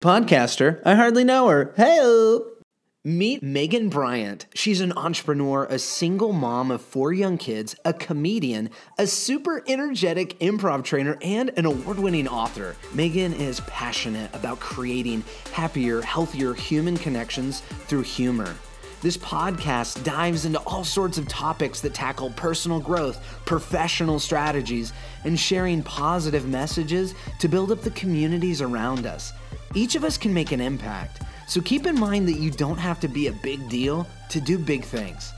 Podcaster, I hardly know her. Hey! Meet Megan Bryant. She's an entrepreneur, a single mom of four young kids, a comedian, a super energetic improv trainer, and an award winning author. Megan is passionate about creating happier, healthier human connections through humor. This podcast dives into all sorts of topics that tackle personal growth, professional strategies, and sharing positive messages to build up the communities around us. Each of us can make an impact. So keep in mind that you don't have to be a big deal to do big things.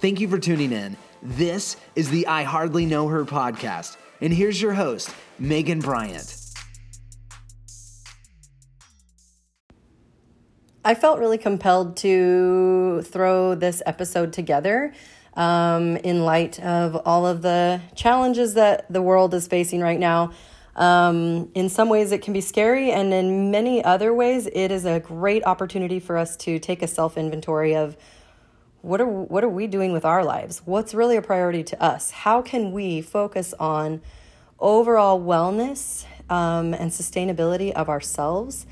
Thank you for tuning in. This is the I Hardly Know Her podcast. And here's your host, Megan Bryant. I felt really compelled to throw this episode together um, in light of all of the challenges that the world is facing right now. Um, in some ways, it can be scary, and in many other ways, it is a great opportunity for us to take a self inventory of what are what are we doing with our lives? What's really a priority to us? How can we focus on overall wellness um, and sustainability of ourselves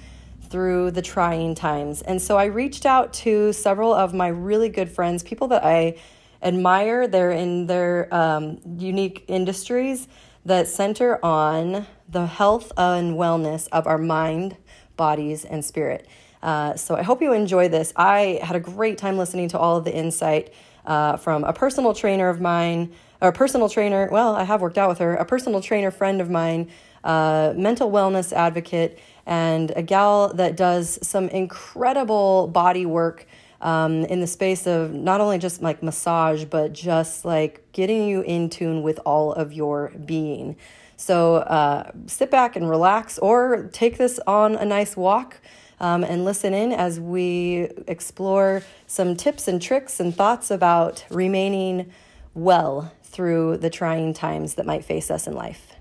through the trying times? And so I reached out to several of my really good friends, people that I admire. They're in their um, unique industries that center on the health and wellness of our mind, bodies, and spirit. Uh, so I hope you enjoy this. I had a great time listening to all of the insight uh, from a personal trainer of mine, or a personal trainer, well, I have worked out with her, a personal trainer friend of mine, uh, mental wellness advocate, and a gal that does some incredible body work um, in the space of not only just like massage, but just like getting you in tune with all of your being. So uh, sit back and relax, or take this on a nice walk. Um, and listen in as we explore some tips and tricks and thoughts about remaining well through the trying times that might face us in life.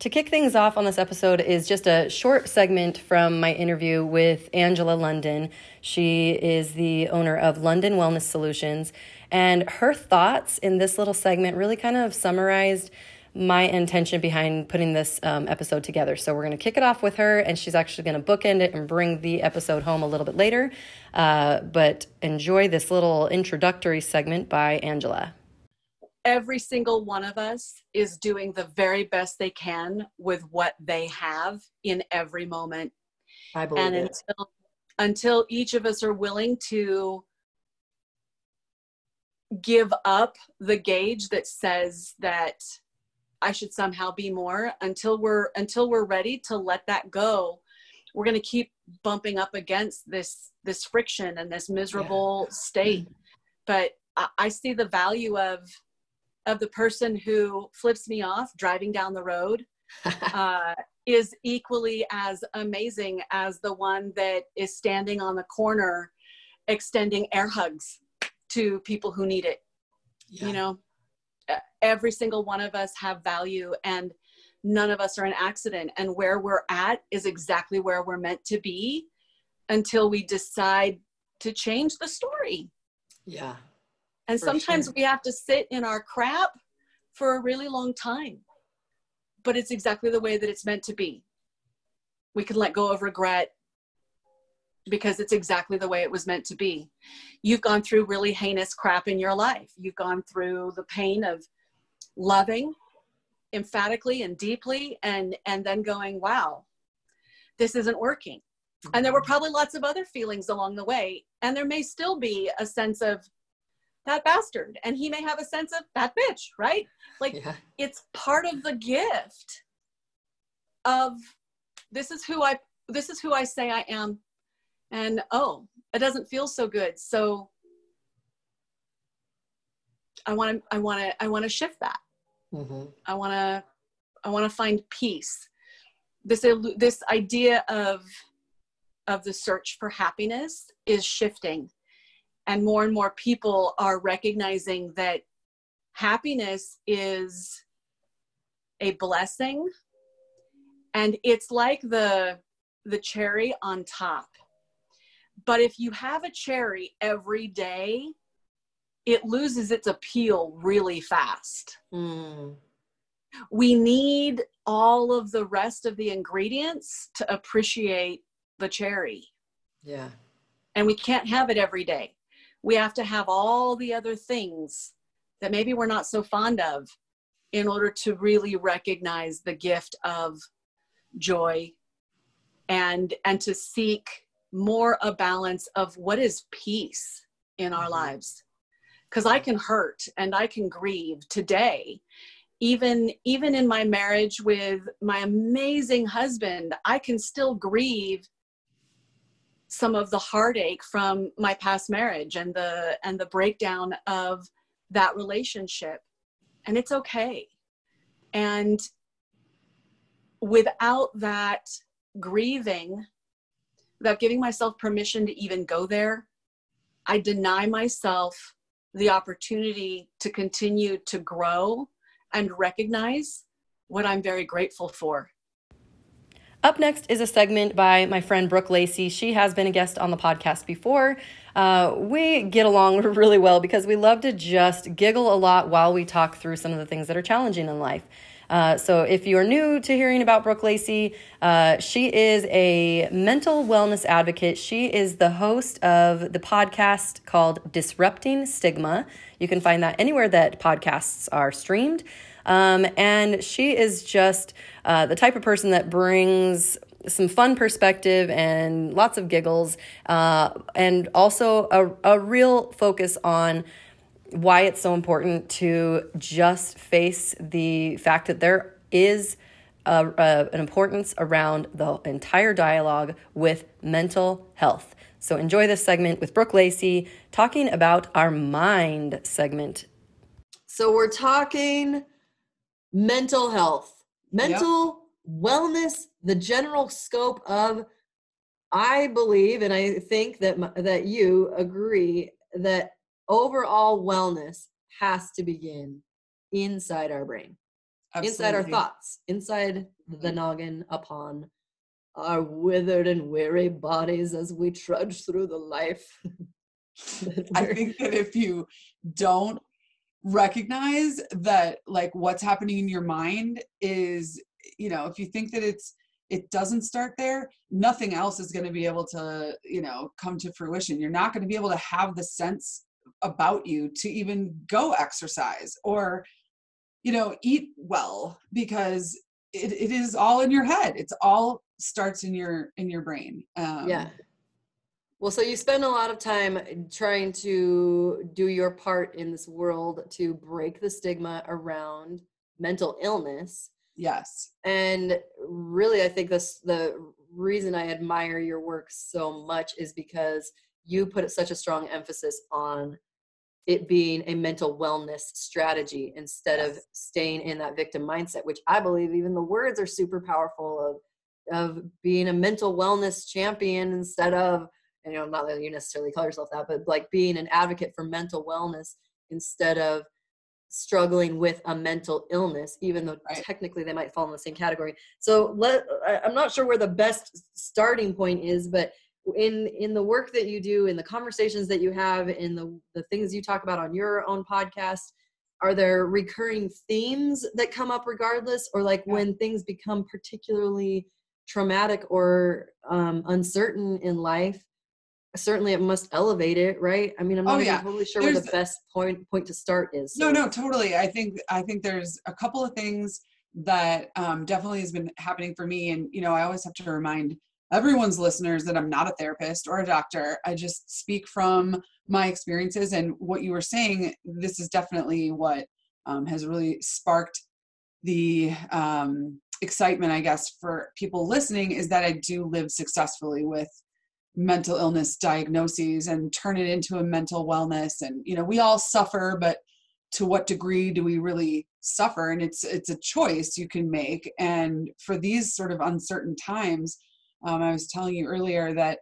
To kick things off on this episode is just a short segment from my interview with Angela London. She is the owner of London Wellness Solutions, and her thoughts in this little segment really kind of summarized my intention behind putting this um, episode together. So we're going to kick it off with her, and she's actually going to bookend it and bring the episode home a little bit later. Uh, but enjoy this little introductory segment by Angela every single one of us is doing the very best they can with what they have in every moment. I believe and it. until until each of us are willing to give up the gauge that says that I should somehow be more until we're until we're ready to let that go we're going to keep bumping up against this this friction and this miserable yeah. state but I, I see the value of of the person who flips me off driving down the road uh, is equally as amazing as the one that is standing on the corner extending air hugs to people who need it. Yeah. You know, every single one of us have value and none of us are an accident. And where we're at is exactly where we're meant to be until we decide to change the story. Yeah. And sometimes sure. we have to sit in our crap for a really long time. But it's exactly the way that it's meant to be. We can let go of regret because it's exactly the way it was meant to be. You've gone through really heinous crap in your life. You've gone through the pain of loving emphatically and deeply and and then going, "Wow, this isn't working." And there were mm-hmm. probably lots of other feelings along the way, and there may still be a sense of that bastard and he may have a sense of that bitch right like yeah. it's part of the gift of this is who i this is who i say i am and oh it doesn't feel so good. So i want to i want to i want to shift that. Mm-hmm. i want to i want to find peace. This this idea of of the search for happiness is shifting. And more and more people are recognizing that happiness is a blessing. And it's like the the cherry on top but if you have a cherry every day it loses its appeal really fast mm. we need all of the rest of the ingredients to appreciate the cherry. Yeah. And we can't have it every day. We have to have all the other things that maybe we're not so fond of in order to really recognize the gift of joy and and to seek more a balance of what is peace in our mm-hmm. lives. Because i can hurt and i can grieve today. Even even in my marriage with my amazing husband i can still grieve some of the heartache from my past marriage and the and the breakdown of that relationship. And it's okay. And without that grieving without giving myself permission to even go there i deny myself the opportunity to continue to grow and recognize what I'm very grateful for. Up next is a segment by my friend Brooke Lacey. She has been a guest on the podcast before. Uh, we get along really well because we love to just giggle a lot while we talk through some of the things that are challenging in life. Uh, so, if you are new to hearing about Brooke Lacey, uh, she is a mental wellness advocate. She is the host of the podcast called Disrupting Stigma. You can find that anywhere that podcasts are streamed. Um, and she is just uh, the type of person that brings some fun perspective and lots of giggles, uh, and also a, a real focus on why it's so important to just face the fact that there is a, a, an importance around the entire dialogue with mental health. So enjoy this segment with Brooke Lacey talking about our mind segment. So we're talking mental health, mental yep. wellness, the general scope of I believe and I think that that you agree that overall wellness has to begin inside our brain, Absolutely. inside our thoughts, inside the mm-hmm. noggin upon our withered and weary bodies as we trudge through the life. I think that if you don't recognize that like what's happening in your mind is you know if you think that it's it doesn't start there nothing else is going to be able to you know come to fruition you're not going to be able to have the sense about you to even go exercise or you know eat well because it, it is all in your head. It's all starts in your in your brain um, yeah well so you spend a lot of time trying to do your part in this world to break the stigma around mental illness. Yes. And really i think this the reason i admire your work so much is because you put such a strong emphasis on it being a mental wellness strategy instead yes. of staying in that victim mindset which i believe even the words are super powerful of of being a mental wellness champion instead of you know not that you necessarily call yourself that but like being an advocate for mental wellness instead of struggling with a mental illness even though right. technically they might fall in the same category so let i'm not sure where the best starting point is but in in the work that you do in the conversations that you have in the the things you talk about on your own podcast are there recurring themes that come up regardless or like yeah. when things become particularly traumatic or um, uncertain in life certainly it must elevate it right i mean i'm not oh, yeah. totally sure there's, where the best point point to start is so. no no totally i think i think there's a couple of things that um, definitely has been happening for me and you know i always have to remind everyone's listeners that I'm not a therapist or a doctor. I just speak from my experiences and what you were saying. This is definitely what um, has really sparked the um, excitement, I guess, for people listening is that I do live successfully with mental illness diagnoses and turn it into a mental wellness. And, you know, we all suffer, but to what degree do we really suffer? And it's, it's a choice you can make. And for these sort of uncertain times, um, I was telling you earlier that,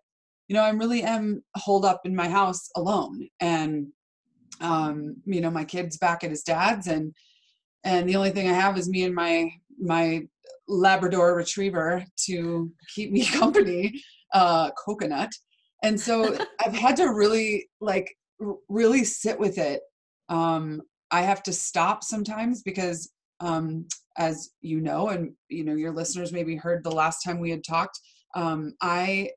you know, I really am holed up in my house alone. And, um, you know, my kid's back at his dad's and, and the only thing I have is me and my, my Labrador retriever to keep me company, uh, coconut. And so I've had to really like, r- really sit with it. Um, I have to stop sometimes because um, as you know, and you know your listeners maybe heard the last time we had talked. Um, I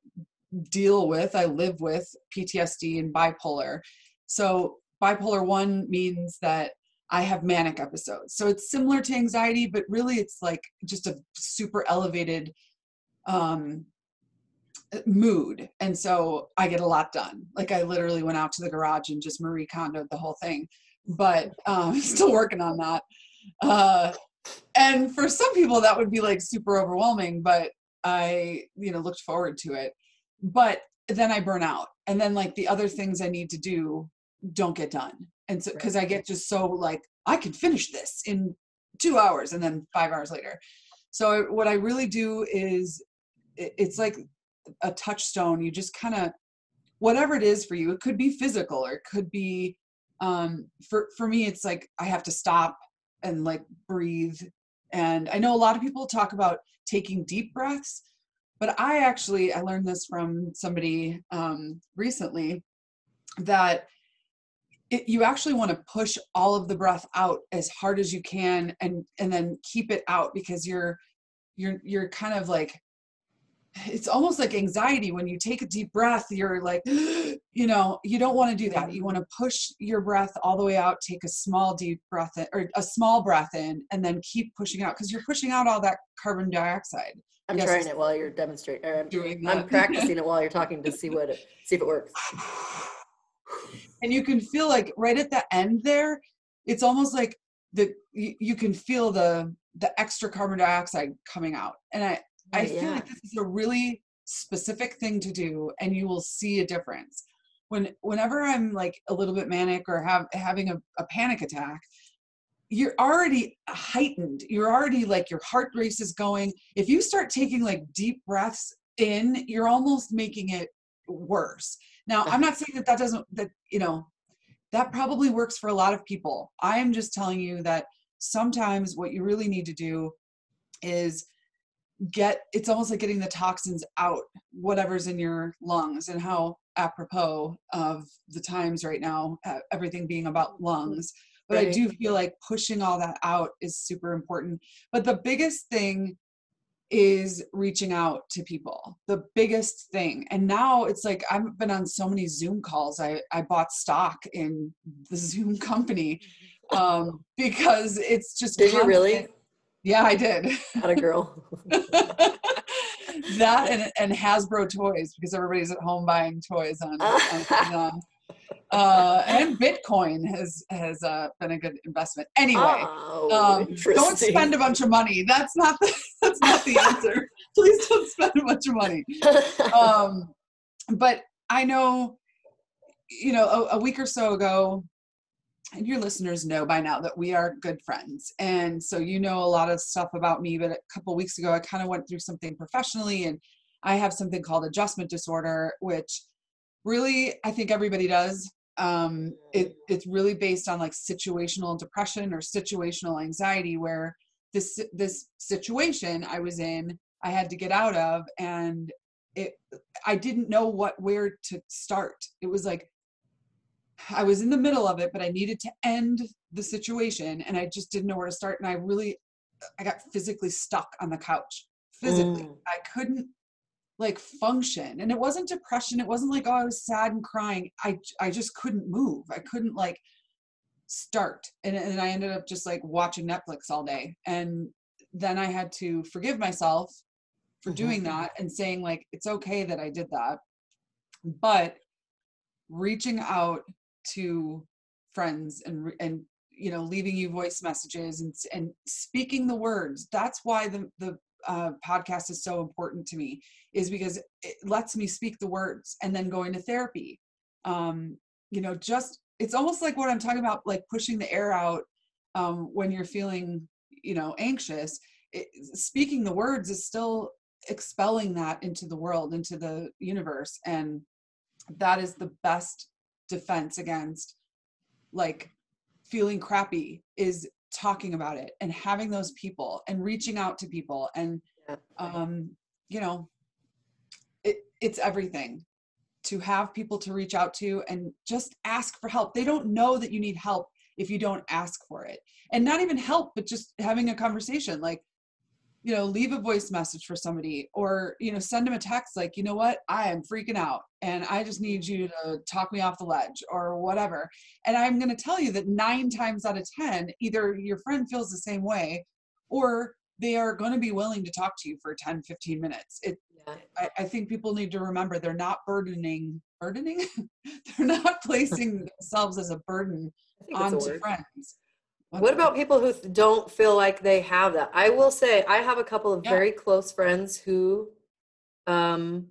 deal with, I live with PTSD and bipolar. So bipolar one means that I have manic episodes. So it's similar to anxiety, but really it's like just a super elevated um, mood. And so I get a lot done. Like I literally went out to the garage and just Marie Kondoed the whole thing, but um, still working on that. Uh, and for some people that would be like super overwhelming, but I, you know, looked forward to it. But then I burn out. And then like the other things I need to do don't get done. And so, because I get just so like, I can finish this in two hours and then five hours later. So, what I really do is it's like a touchstone. You just kind of, whatever it is for you, it could be physical or it could be, um, for, for me, it's like I have to stop and like breathe. And I know a lot of people talk about taking deep breaths, but I actually, I learned this from somebody um, recently that it, you actually want to push all of the breath out as hard as you can and and then keep it out because you're you're you're kind of like it's almost like anxiety when you take a deep breath you're like you know you don't want to do that. Mm-hmm. You want to push your breath all the way out take a small deep breath in, or a small breath in and then keep pushing out because you're pushing out all that carbon dioxide. I'm yes, trying it while you're demonstrating I'm, doing that. I'm practicing it while you're talking to see what it, see if it works. And you can feel like right at the end there it's almost like the you, you can feel the the extra carbon dioxide coming out. And i i yeah. feel like this is a really specific thing to do and you will see a difference. When whenever i'm like a little bit manic or have having a, a panic attack you're already heightened. You're already like your heart race is going. If you start taking like deep breaths in you're almost making it worse. Now, I'm not saying that that doesn't, that, you know, that probably works for a lot of people. I am just telling you that sometimes what you really need to do is get, it's almost like getting the toxins out, whatever's in your lungs, and how apropos of the times right now, everything being about lungs. But right. I do feel like pushing all that out is super important. But the biggest thing is reaching out to people the biggest thing and now it's like i've been on so many zoom calls i i bought stock in the zoom company um because it's just did constant. you really yeah i did not a girl that and, and hasbro toys because everybody's at home buying toys on, on uh, and Bitcoin has has uh, been a good investment. Anyway, oh, um, don't spend a bunch of money. That's not the, that's not the answer. Please don't spend a bunch of money. Um, but I know, you know, a, a week or so ago, and your listeners know by now that we are good friends, and so you know a lot of stuff about me. But a couple weeks ago, I kind of went through something professionally, and I have something called adjustment disorder, which really i think everybody does. Um, it, it's really based on like situational depression or situational anxiety where this this situation i was in i had to get out of and it i didn't know what where to start. It was like i was in the middle of it but i needed to end the situation and i just didn't know where to start and i really i got physically stuck on the couch physically mm. i couldn't like function and it wasn't depression it wasn't like oh i was sad and crying i i just couldn't move i couldn't like start and, and i ended up just like watching netflix all day and then i had to forgive myself for mm-hmm. doing that and saying like it's okay that i did that but reaching out to friends and and you know leaving you voice messages and and speaking the words. That's why the the uh, podcast is so important to me is because it lets me speak the words and then going to therapy. Um, you know just it's almost like what i'm talking about like pushing the air out um, when you're feeling you know anxious it, speaking the words is still expelling that into the world into the universe and that is the best defense against like feeling crappy is talking about it and having those people and reaching out to people and um you know it it's everything to have people to reach out to and just ask for help. They don't know that you need help if you don't ask for it. And not even help but just having a conversation like you know leave a voice message for somebody or you know send them a text like you know what? I am freaking out and i just need you to talk me off the ledge or whatever. And i'm going to tell you that nine times out of ten either your friend feels the same way or they are going to be willing to talk to you for 10 15 minutes. It Yeah. I, I think people need to remember they're not burdening burdening? They're not placing themselves as a burden onto friends What about people who don't feel like they have that? I will say I have a couple of Yeah. very close friends who um,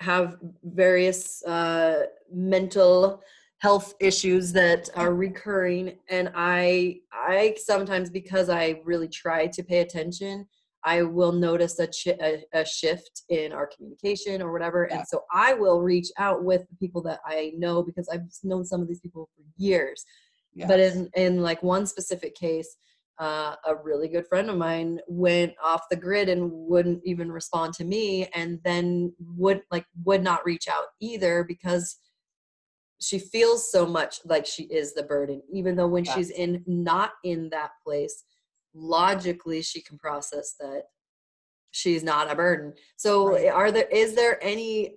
have various uh, mental health issues that are recurring, and I I sometimes because I really try to pay attention, I will notice a, a, a shift in our communication or whatever, Yeah. and so I will reach out with the people that I know because I've known some of these people for years but in in like one specific case uh, a really good friend of mine went off the grid and wouldn't even respond to me and then would like would not reach out either because she feels so much like she is the burden even though when she's in not in that place logically she can process that she's not a burden. So Right. are there is there any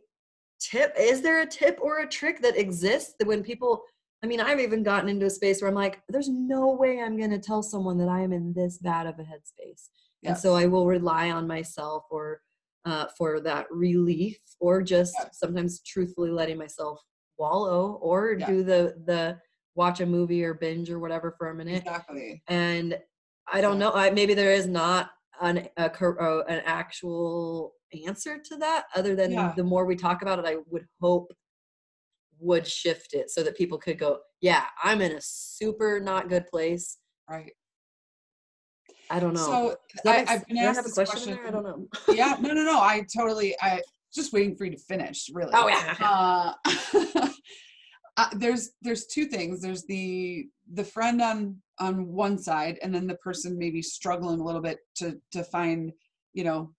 tip is there a tip or a trick that exists that when people I mean, I've even gotten into a space where I'm like, there's no way I'm going to tell someone that I am in this bad of a headspace. And so I will rely on myself or uh, for that relief or just Yeah. sometimes truthfully letting myself wallow or Yeah. do the, the watch a movie or binge or whatever for a minute. exactly And I don't know, I, maybe there is not an, a, uh, an actual answer to that other than Yeah. the more we talk about it, I would hope would shift it so that people could go, yeah, I'm in a super not good place. right I don't know. so I, i've been asked have a this question, question, there? I don't know. yeah no no no i totally i just waiting for you to finish really Oh yeah. uh, uh, there's there's two things there's the the friend on on one side and then the person maybe struggling a little bit to to find you know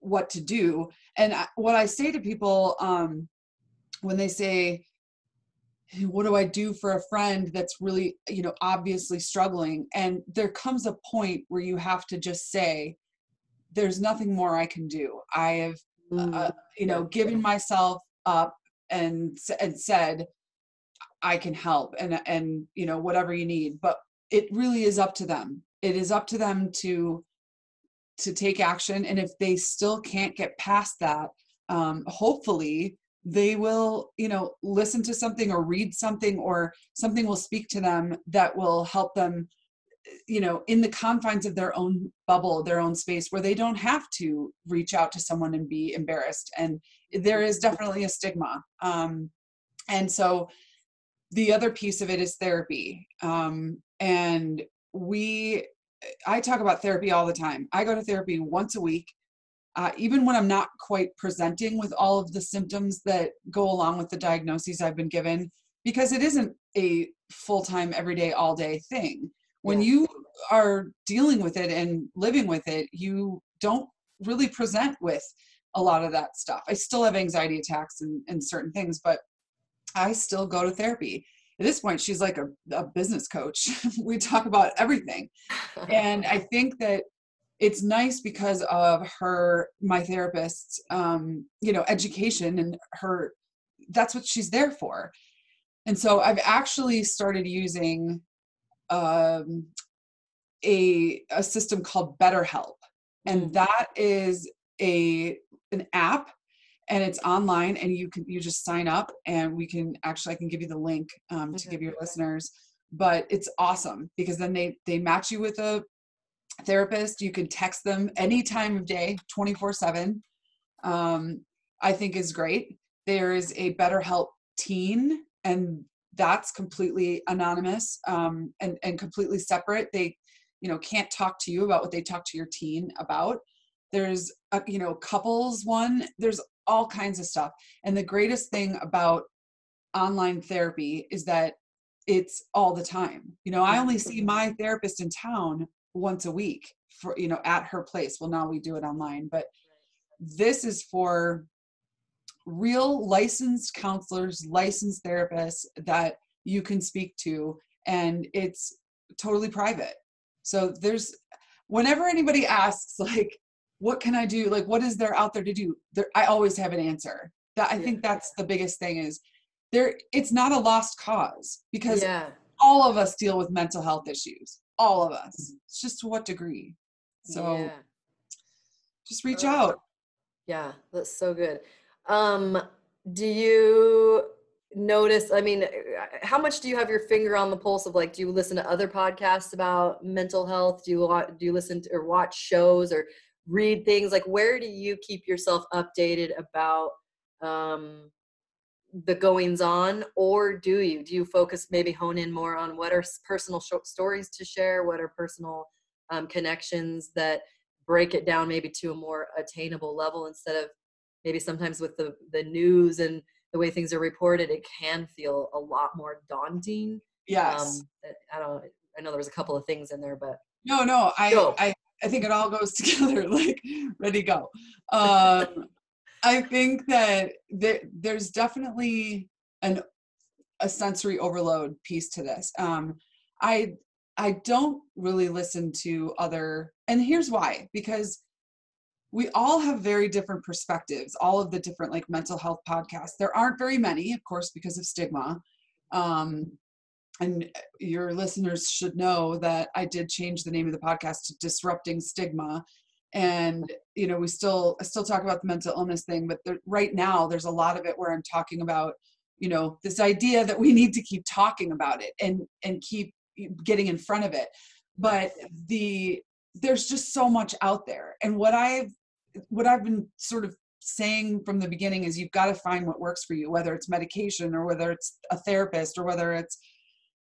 what to do and I, what i say to people um when they say what do i do for a friend that's really you know obviously struggling and there comes a point where you have to just say there's nothing more i can do i have Mm, uh, you know, given myself up and and said, I can help and and you know whatever you need. But it really is up to them. It is up to them to to take action. And if they still can't get past that, um, hopefully they will you know listen to something or read something or something will speak to them that will help them you know in the confines of their own bubble their own space where they don't have to reach out to someone and be embarrassed. And there is definitely a stigma um, and so the other piece of it is therapy um, and we i talk about therapy all the time. I go to therapy once a week uh, even when i'm not quite presenting with all of the symptoms that go along with the diagnoses i've been given because it isn't a full-time everyday all day thing. When Yeah. you are dealing with it and living with it you don't really present with a lot of that stuff. I still have anxiety attacks and, and certain things but i still go to therapy. At this point she's like a, a business coach. We talk about everything. And i think that it's nice because of her my therapist's um you know education and her that's what she's there for. And so i've actually started using um a a system called betterhelp. And Mm. that is a an app and it's online and you can you just sign up and we can actually i can give you the link um, to give your listeners but it's awesome because then they they match you with a therapist. You can text them any time of day 24 7 um, i think is great. There is a betterhelp teen and that's completely anonymous um, and, and completely separate. They you know can't talk to you about what they talk to your teen about. There's a you know couples one there's all kinds of stuff. And the greatest thing about online therapy is that it's all the time. You know i only see my therapist in town once a week for you know at her place well now we do it online but this is for real licensed counselors licensed therapists that you can speak to and it's totally private. So there's whenever anybody asks like what can I do? Like what is there out there to do? There, I always have an answer. That I Yeah. think that's the biggest thing is there it's not a lost cause because yeah all of us deal with mental health issues. All of us. It's just to what degree. So yeah. just reach Uh, out. Yeah, that's so good. Um, do you notice? I mean, uh, how much do you have your finger on the pulse of like? Do you listen to other podcasts about mental health? Do you do you listen to or watch shows or read things? Like, where do you keep yourself updated about um, the goings on, or do you do you focus maybe hone in more on what are personal short stories to share? What are personal um, connections that break it down maybe to a more attainable level instead of maybe sometimes with the the news and the way things are reported it can feel a lot more daunting Yes. um i don't i know there was a couple of things in there but no, no. I, Go. I I think it all goes together. Like ready go. Um, I think that there, there's definitely an a sensory overload piece to this. Um, I I don't really listen to other, and here's why: because we all have very different perspectives. All of the different like mental health podcasts. There aren't very many, of course, because of stigma. Um, and your listeners should know that I did change the name of the podcast to Disrupting Stigma. And you know, we still I still talk about the mental illness thing, but there, right now there's a lot of it where I'm talking about, you know, this idea that we need to keep talking about it and and keep getting in front of it. But the there's just so much out there, and what I've what I've been sort of saying from the beginning is you've got to find what works for you, whether it's medication or whether it's a therapist or whether it's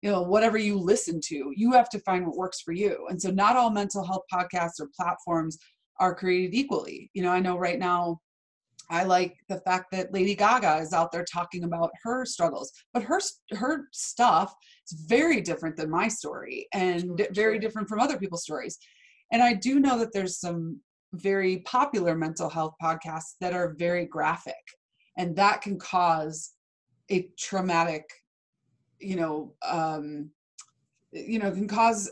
you know whatever you listen to you have to find what works for you and so not all mental health podcasts or platforms are created equally. You know i know right now i like the fact that lady gaga is out there talking about her struggles but her her stuff is very different than my story and very different from other people's stories. And i do know that there's some very popular mental health podcasts that are very graphic and that can cause a traumatic you know um you know can cause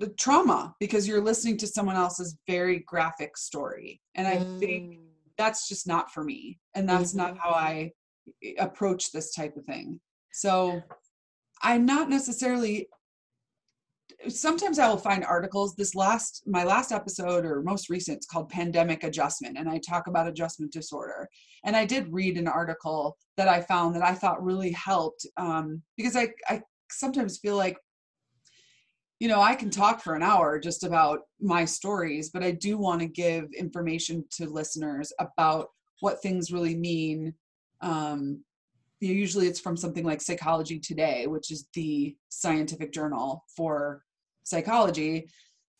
the trauma because you're listening to someone else's very graphic story. And i think Mm, that's just not for me. And that's not Mhm. how i eh, approach this type of thing. So i'm not necessarily sometimes i will find articles. This last my last episode or most recent it's called pandemic adjustment and i talk about adjustment disorder. And i did read an article that i found that i thought really helped um, because i i sometimes feel like you know i can talk for an hour just about my stories but i do want to give information to listeners about what things really mean um, usually it's from something like psychology today which is the scientific journal for psychology.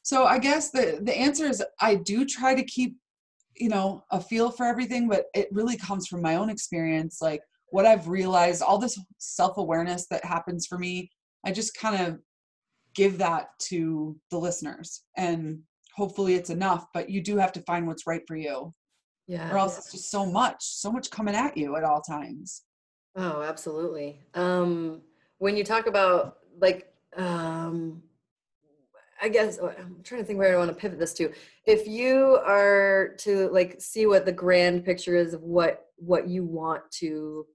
So i guess the the answer is i do try to keep you know a feel for everything but it really comes from my own experience like what i've realized all this self-awareness that happens for me i just kind of give that to the listeners and hopefully it's enough but you do have to find what's right for you yeah or else it's just so much so much coming at you at all times Oh, absolutely. Um, when you talk about like, um, I guess uh, I'm trying to think where I want to pivot this to. If you are to like see what the grand picture is of what what you want to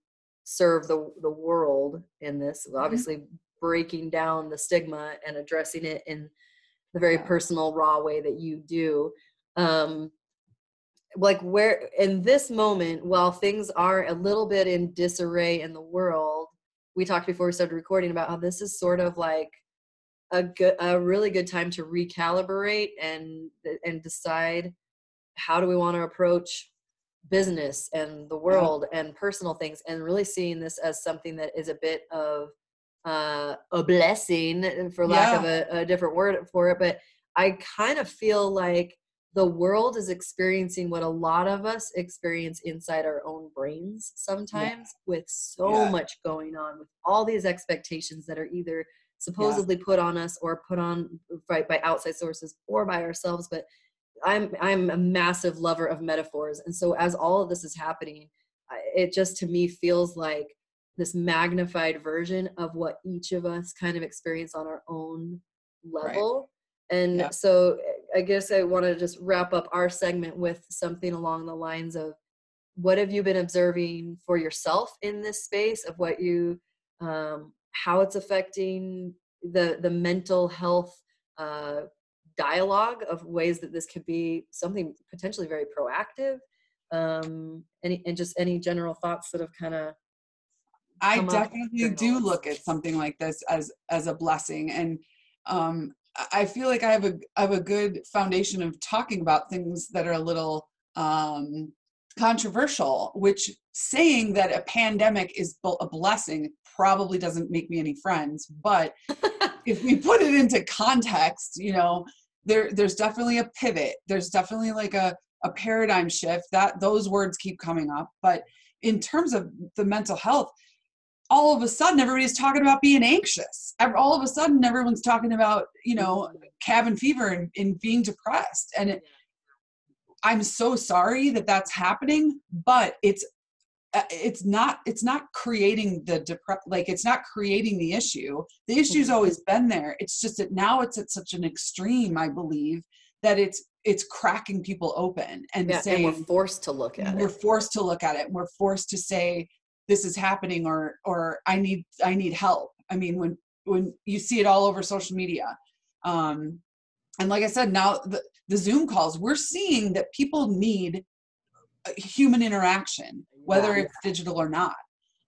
serve the the world in this, obviously breaking down the stigma and addressing it in the very Yeah. personal, raw way that you do. Um, like where in this moment while things are a little bit in disarray in the world we talked before we started recording about how this is sort of like a good a really good time to recalibrate and and decide how do we want to approach business and the world and personal things and really seeing this as something that is a bit of uh, a blessing for lack of a, a different word for it but i kind of feel like the world is experiencing what a lot of us experience inside our own brains sometimes with so Yeah. much going on with all these expectations that are either supposedly put on us or put on by, by outside sources or by ourselves but i'm i'm a massive lover of metaphors and so as all of this is happening it just to me feels like this magnified version of what each of us kind of experience on our own level. And Yeah. so I guess I want to just wrap up our segment with something along the lines of what have you been observing for yourself in this space of what you um, how it's affecting the the mental health uh, dialogue of ways that this could be something potentially very proactive um any and just any general thoughts that have kind of I definitely do look at something like this as as a blessing, and um, I- feel like I have a I have a good foundation of talking about things that are a little um, controversial. Which saying that a pandemic is a blessing probably doesn't make me any friends, but if we put it into context, you know, there there's definitely a pivot. There's definitely like a a paradigm shift. That those words keep coming up, but in terms of the mental health all of a sudden everybody's talking about being anxious. All of a sudden everyone's talking about you know cabin fever and, and being depressed. And it, i'm so sorry that that's happening but it's uh, it's not it's not creating the depre- like it's not creating the issue. The issue's always been there. It's just that now it's at such an extreme i believe that it's it's cracking people open and yeah, saying and we're forced to look at we're it. forced to look at it. We're forced to say this is happening or or i need i need help. I mean when when you see it all over social media um and like i said now the, the zoom calls we're seeing that people need human interaction whether Yeah. it's digital or not.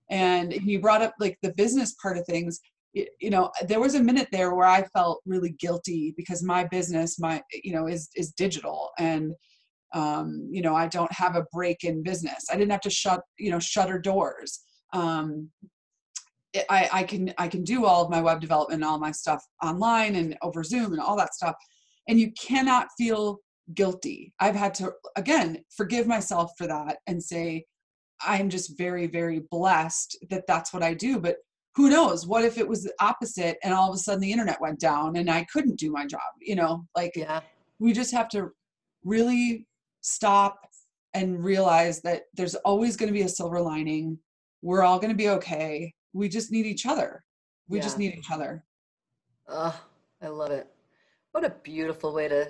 And you brought up like the business part of things you know there was a minute there where i felt really guilty because my business my you know is is digital. And um, you know i don't have a break in business. I didn't have to shut you know shutter doors. Um, I, I can i can do all of my web development and all my stuff online and over zoom and all that stuff. And you cannot feel guilty. I've had to again forgive myself for that and say i'm just very very blessed that that's what i do. But who knows? What if it was the opposite and all of a sudden the internet went down and i couldn't do my job you know? Like yeah. we just have to really stop and realize that there's always going to be a silver lining. We're all going to be okay. We just need each other. We just need each other. oh i love it what a beautiful way to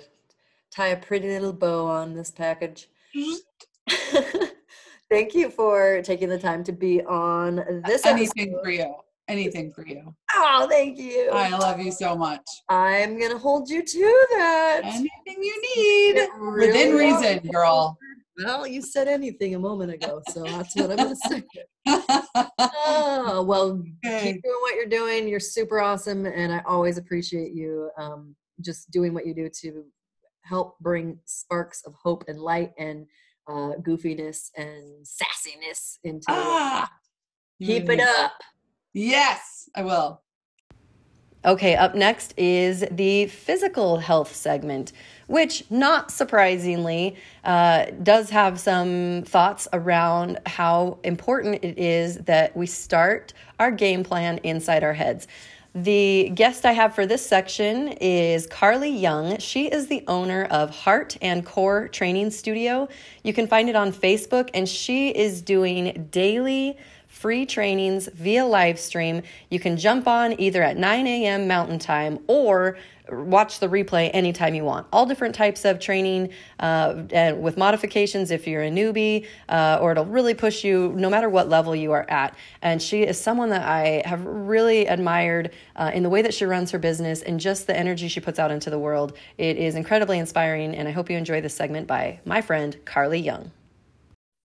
tie a pretty little bow on this package mm-hmm. thank you for taking the time to be on this Anything episode. for you. Anything for you. oh thank you I love you so much. i'm gonna hold you to that Anything you need It within really reason, girl. Well, you said anything a moment ago, so that's what I'm going to say. Oh, well, Okay. keep doing what you're doing. You're super awesome, and I always appreciate you um, just doing what you do to help bring sparks of hope and light and uh, goofiness and sassiness into. ah, Keep it up. Yes, I will. Okay, up next is the physical health segment, which, not surprisingly, uh, does have some thoughts around how important it is that we start our game plan inside our heads. The guest I have for this section is Carly Young. She is the owner of Heart and Core Training Studio. You can find it on Facebook, and she is doing daily free trainings via live stream. You can jump on either at 9 a.m. Mountain Time or watch the replay anytime you want. All different types of training uh, and with modifications if you're a newbie, uh, or it'll really push you no matter what level you are at. And she is someone that I have really admired uh, in the way that she runs her business and just the energy she puts out into the world. It is incredibly inspiring, and I hope you enjoy this segment by my friend Carly Young.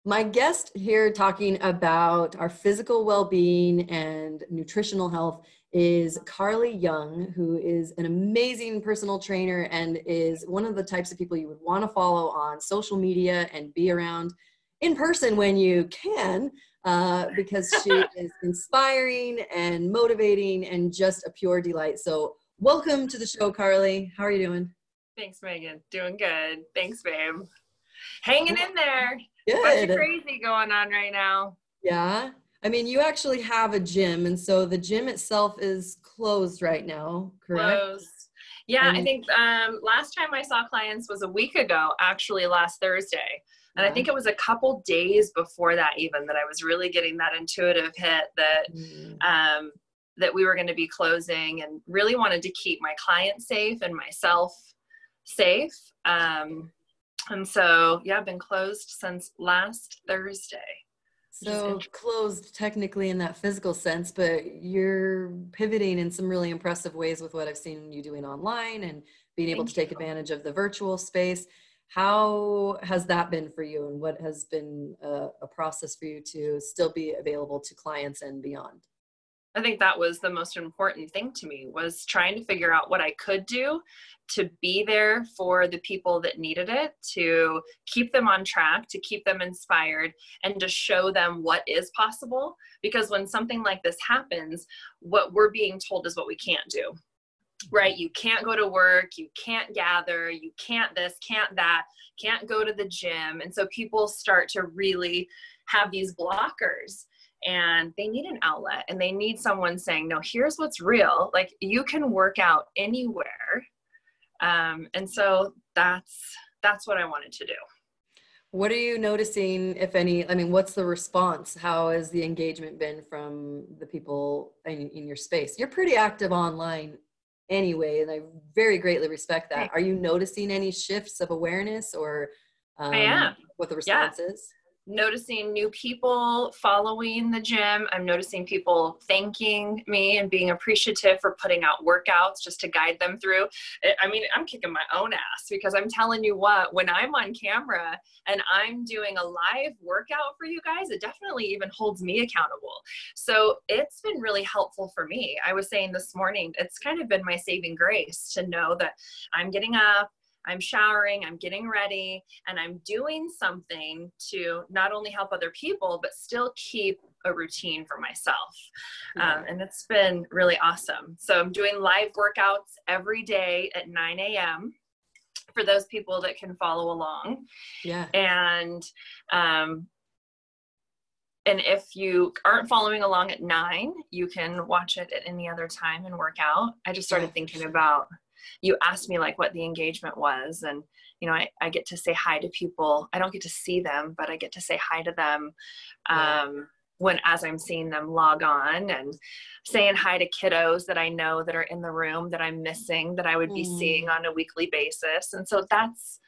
My guest here talking about our physical well being and nutritional health is Carly Young, who is an amazing personal trainer and is one of the types of people you would want to follow on social media and be around in person when you can, uh, because she is inspiring and motivating and just a pure delight. So, welcome to the show, Carly. How are you doing? Thanks, Megan. Doing good. Thanks, babe. Hanging in there. Good. crazy going on right now. Yeah. I mean, you actually have a gym, and so the gym itself is closed right now, correct? Closed. Yeah, I think um, last time I saw clients was a week ago, actually last Thursday. And I think it was a couple days before that even that I was really getting that intuitive hit that Mm. um, that we were going to be closing and really wanted to keep my clients safe and myself safe. Um, and so yeah, I've been closed since last Thursday. So closed technically in that physical sense, but you're pivoting in some really impressive ways with what I've seen you doing online and being able Thank to take you. advantage of the virtual space. How has that been for you and what has been a, a process for you to still be available to clients and beyond? I think that was the most important thing to me was trying to figure out what I could do to be there for the people that needed it, to keep them on track, to keep them inspired, and to show them what is possible. Because when something like this happens, what we're being told is what we can't do. Right? You can't go to work, you can't gather, you can't this, can't that, can't go to the gym. And so people start to really have these blockers and they need an outlet and they need someone saying no here's what's real like you can work out anywhere um, and so that's that's what i wanted to do What are you noticing, if any? I mean, what's the response? How has the engagement been from the people in, in your space? You're pretty active online anyway, and I very greatly respect that. Are you noticing any shifts of awareness or um, am. what the Yeah. response is? Noticing new people following the gym. I'm noticing people thanking me and being appreciative for putting out workouts just to guide them through. I- mean i'm kicking my own ass because i'm telling you what when i'm on camera and i'm doing a live workout for you guys it definitely even holds me accountable. So it's been really helpful for me. I was saying this morning it's kind of been my saving grace to know that i'm getting up I'm showering, I'm getting ready, and I'm doing something to not only help other people, but still keep a routine for myself. Um, and it's been really awesome. So I'm doing live workouts every day at 9 a.m. for those people that can follow along. Yeah. And um, and if you aren't following along at nine, you can watch it at any other time and work out. I just started thinking about you asked me like what the engagement was and you know I, I get to say hi to people i don't get to see them but i get to say hi to them Yeah. um, when as i'm seeing them log on and saying hi to kiddos that i know that are in the room that i'm missing that i would be Mm. seeing on a weekly basis and so that's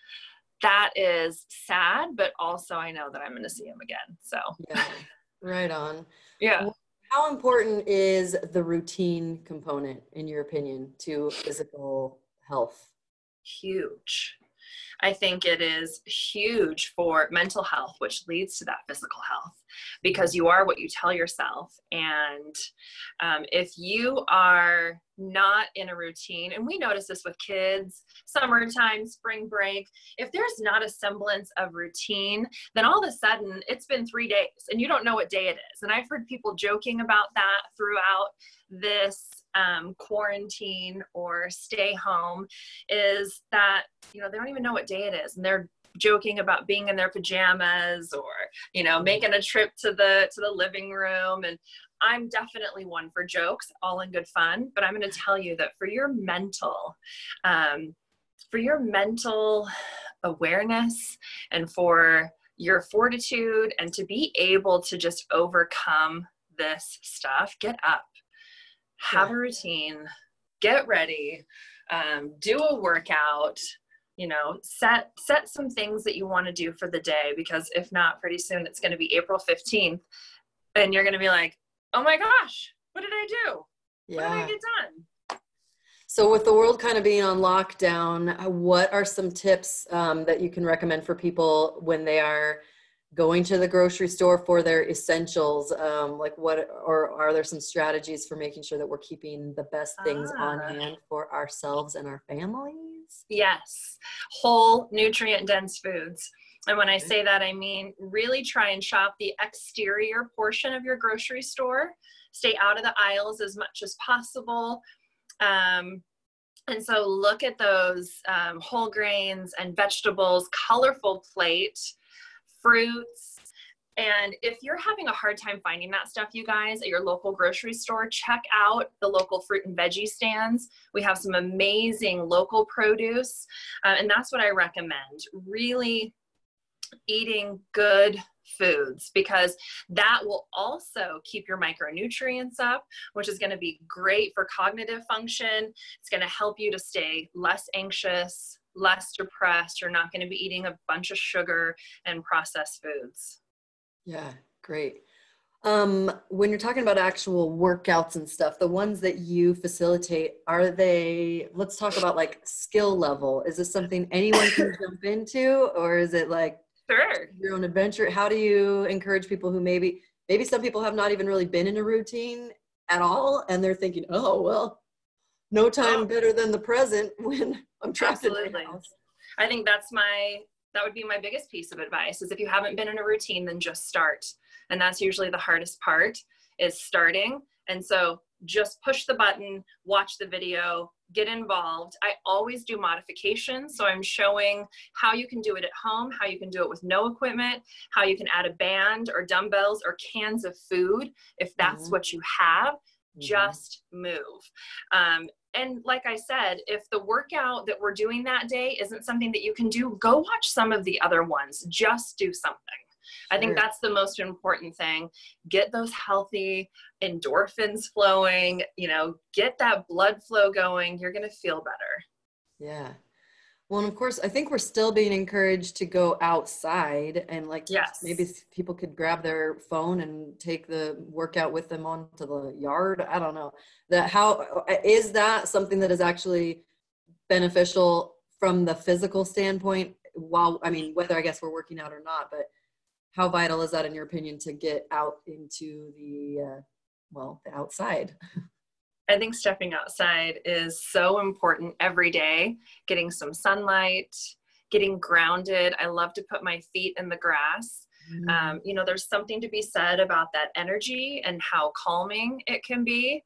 that is sad but also i know that i'm going to see them again so Yeah. Right on. yeah How important is the routine component, in your opinion, to physical health? huge. I think it is huge for mental health, which leads to that physical health because you are what you tell yourself. And um, if you are not in a routine, and we notice this with kids, summertime, spring break, if there's not a semblance of routine, then all of a sudden it's been three days and you don't know what day it is. And I've heard people joking about that throughout this um, quarantine or stay home is that you know they don't even know what day it is and they're joking about being in their pajamas or you know making a trip to the to the living room and i'm definitely one for jokes all in good fun but i'm going to tell you that for your mental um, for your mental awareness and for your fortitude and to be able to just overcome this stuff get up have Yeah. a routine get ready um, do a workout you know set set some things that you want to do for the day because if not pretty soon it's going to be april 15th and you're going to be like oh my gosh what did i do what did i Yeah. get done So, with the world kind of being on lockdown, uh, what are some tips um, that you can recommend for people when they are going to the grocery store for their essentials? Um, like, what, or are there some strategies for making sure that we're keeping the best things on Ah. hand for ourselves and our families? Yes, whole nutrient dense foods. And when I say that, I mean really try and shop the exterior portion of your grocery store. Stay out of the aisles as much as possible. Um, and so look at those um, whole grains and vegetables, colorful plate, fruits. And if you're having a hard time finding that stuff, you guys, at your local grocery store, check out the local fruit and veggie stands. We have some amazing local produce, uh, and that's what I recommend. Really eating good foods because that will also keep your micronutrients up, which is going to be great for cognitive function. It's going to help you to stay less anxious, less depressed. You're not going to be eating a bunch of sugar and processed foods. Yeah, great. Um, when you're talking about actual workouts and stuff, the ones that you facilitate, are they, let's talk about like skill level. Is this something anyone can jump into or is it like Sure. your own adventure? How do you encourage people who maybe, maybe some people have not even really been in a routine at all and they're thinking, oh, well, no time Oh. better than the present when I'm trapped in Absolutely. I think that's my that would be my biggest piece of advice is if you haven't been in a routine then just start. And that's usually the hardest part is starting. And so just push the button, watch the video, get involved. I always do modifications. So I'm showing how you can do it at home, how you can do it with no equipment, how you can add a band or dumbbells or cans of food if that's Mhm. what you have Mhm. just move. Um, and like I said, if the workout that we're doing that day isn't something that you can do, go watch some of the other ones. Just do something. I think that's the most important thing. Get those healthy endorphins flowing, you know, get that blood flow going. You're going to feel better. Yeah. Well, and of course, I think we're still being encouraged to go outside and like Yes. maybe people could grab their phone and take the workout with them onto the yard. I don't know. That how uh, that something that is actually beneficial from the physical standpoint? While I mean, whether I guess we're working out or not, but how vital is that in your opinion to get out into the uh, well, the outside? I think stepping outside is so important every day, getting some sunlight, getting grounded. I love to put my feet in the grass. Um, you know, there's something to be said about that energy and how calming it can be.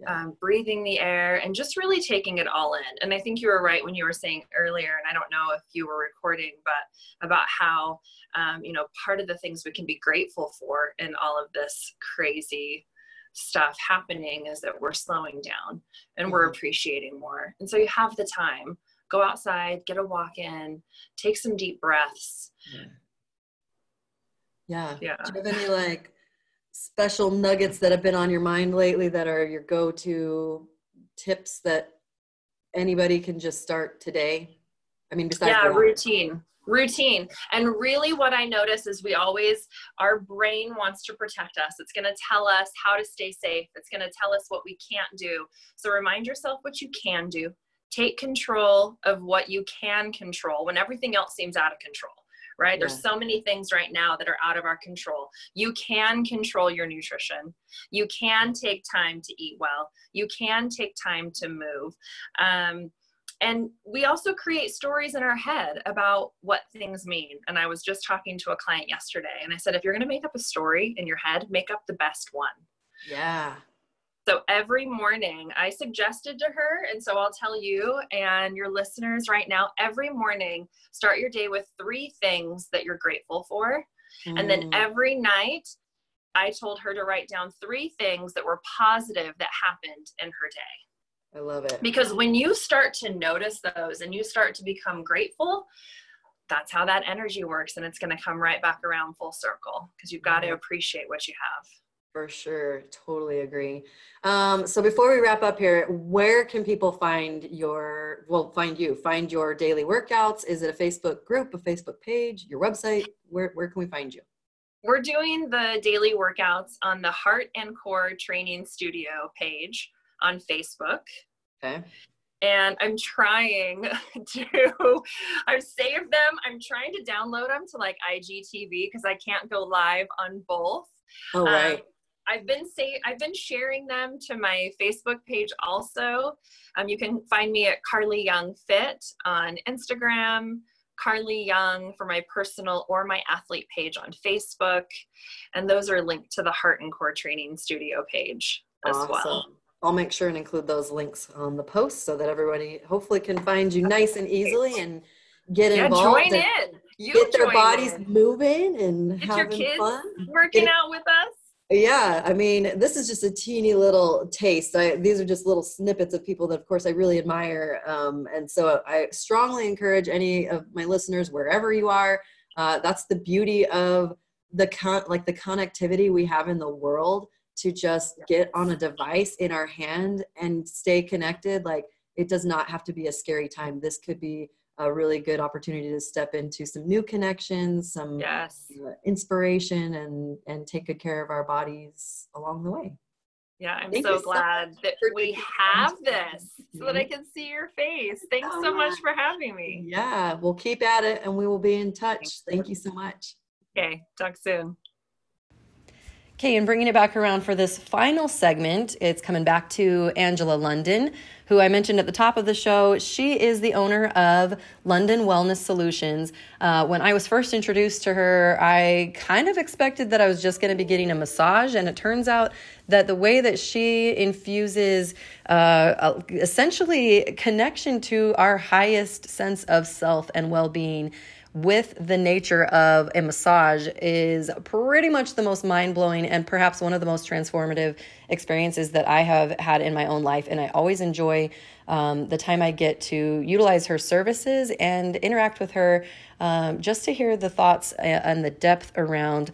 Yeah. Um, breathing the air and just really taking it all in. And I think you were right when you were saying earlier, and I don't know if you were recording, but about how, um, you know, part of the things we can be grateful for in all of this crazy stuff happening is that we're slowing down and we're Mhm. appreciating more. And so you have the time. Go outside, get a walk in, take some deep breaths. Yeah. Yeah. Do you have any like special nuggets that have been on your mind lately that are your go-to tips that anybody can just start today? I mean, besides yeah routine routine. And really what i notice is we always our brain wants to protect us. It's going to tell us how to stay safe. It's going to tell us what we can't do. So remind yourself what you can do. Take control of what you can control when everything else seems out of control right? There's so many things right now that are out of our control. You can control your nutrition. You can take time to eat well. You can take time to move. Um, and we also create stories in our head about what things mean. And i was just talking to a client yesterday and i said if you're going to make up a story in your head make up the best one. Yeah. So every morning i suggested to her and so i'll tell you and your listeners right now every morning start your day with three things that you're grateful for. And then Mm, every night i told her to write down three things that were positive that happened in her day. I love it. because when you start to notice those and you start to become grateful that's how that energy works and it's going to come right back around full circle because you've got to appreciate what you have For sure. Totally agree. Um, so before we wrap up here, where can people find your, well, find you, find your daily workouts? Is it a Facebook group, a Facebook page, your website? Where, where can we find you? we're doing the daily workouts on the heart and core training studio page on facebook Okay. and i'm trying to i've saved them i'm trying to download them to like igtv because i can't go live on both Oh, Um, right. I've been say I've been sharing them to my Facebook page also. Um, you can find me at Carly Young Fit on Instagram, Carly Young for my personal or my athlete page on Facebook, and those are linked to the Heart and Core Training Studio page as well. I'll make sure and include those links on the post so that everybody hopefully can find you nice and easily and get Yeah, involved. join in. You Get their bodies in. moving and Get your kids fun. working Get- out with us. Yeah, I mean, this is just a teeny little taste. I, these are just little snippets of people that, of course, I really admire. Um, and so I strongly encourage any of my listeners, wherever you are, uh, that's the beauty of the con- like the connectivity we have in the world to just get on a device in our hand and stay connected like it does not have to be a scary time this could be a really good opportunity to step into some new connections some yes. uh, inspiration and and take good care of our bodies along the way. Yeah i'm Thank so you so glad that we have this so that i can see your face. Thanks Oh, so much for having me. Yeah we'll keep at it and we will be in touch. Thank you so much. Okay talk soon Okay, and bringing it back around for this final segment, it's coming back to Angela London, who I mentioned at the top of the show. She is the owner of London Wellness Solutions. Uh, when I was first introduced to her, I kind of expected that I was just going to be getting a massage, and it turns out that the way that she infuses uh, essentially connection to our highest sense of self and well being with the nature of a massage is pretty much the most mind blowing and perhaps one of the most transformative experiences that I have had in my own life. And I always enjoy um, the time I get to utilize her services and interact with her um, just to hear the thoughts and the depth around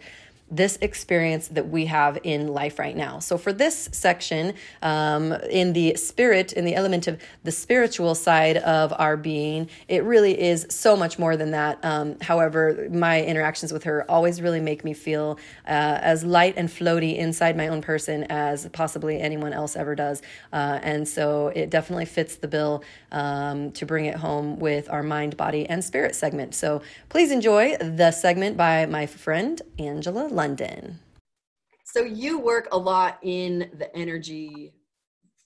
this experience that we have in life right now. So, for this section, um, in the spirit, in the element of the spiritual side of our being, it really is so much more than that. Um, however, my interactions with her always really make me feel uh, as light and floaty inside my own person as possibly anyone else ever does. Uh, and so, it definitely fits the bill um, to bring it home with our mind, body, and spirit segment. So, please enjoy the segment by my friend Angela London. So you work a lot in the energy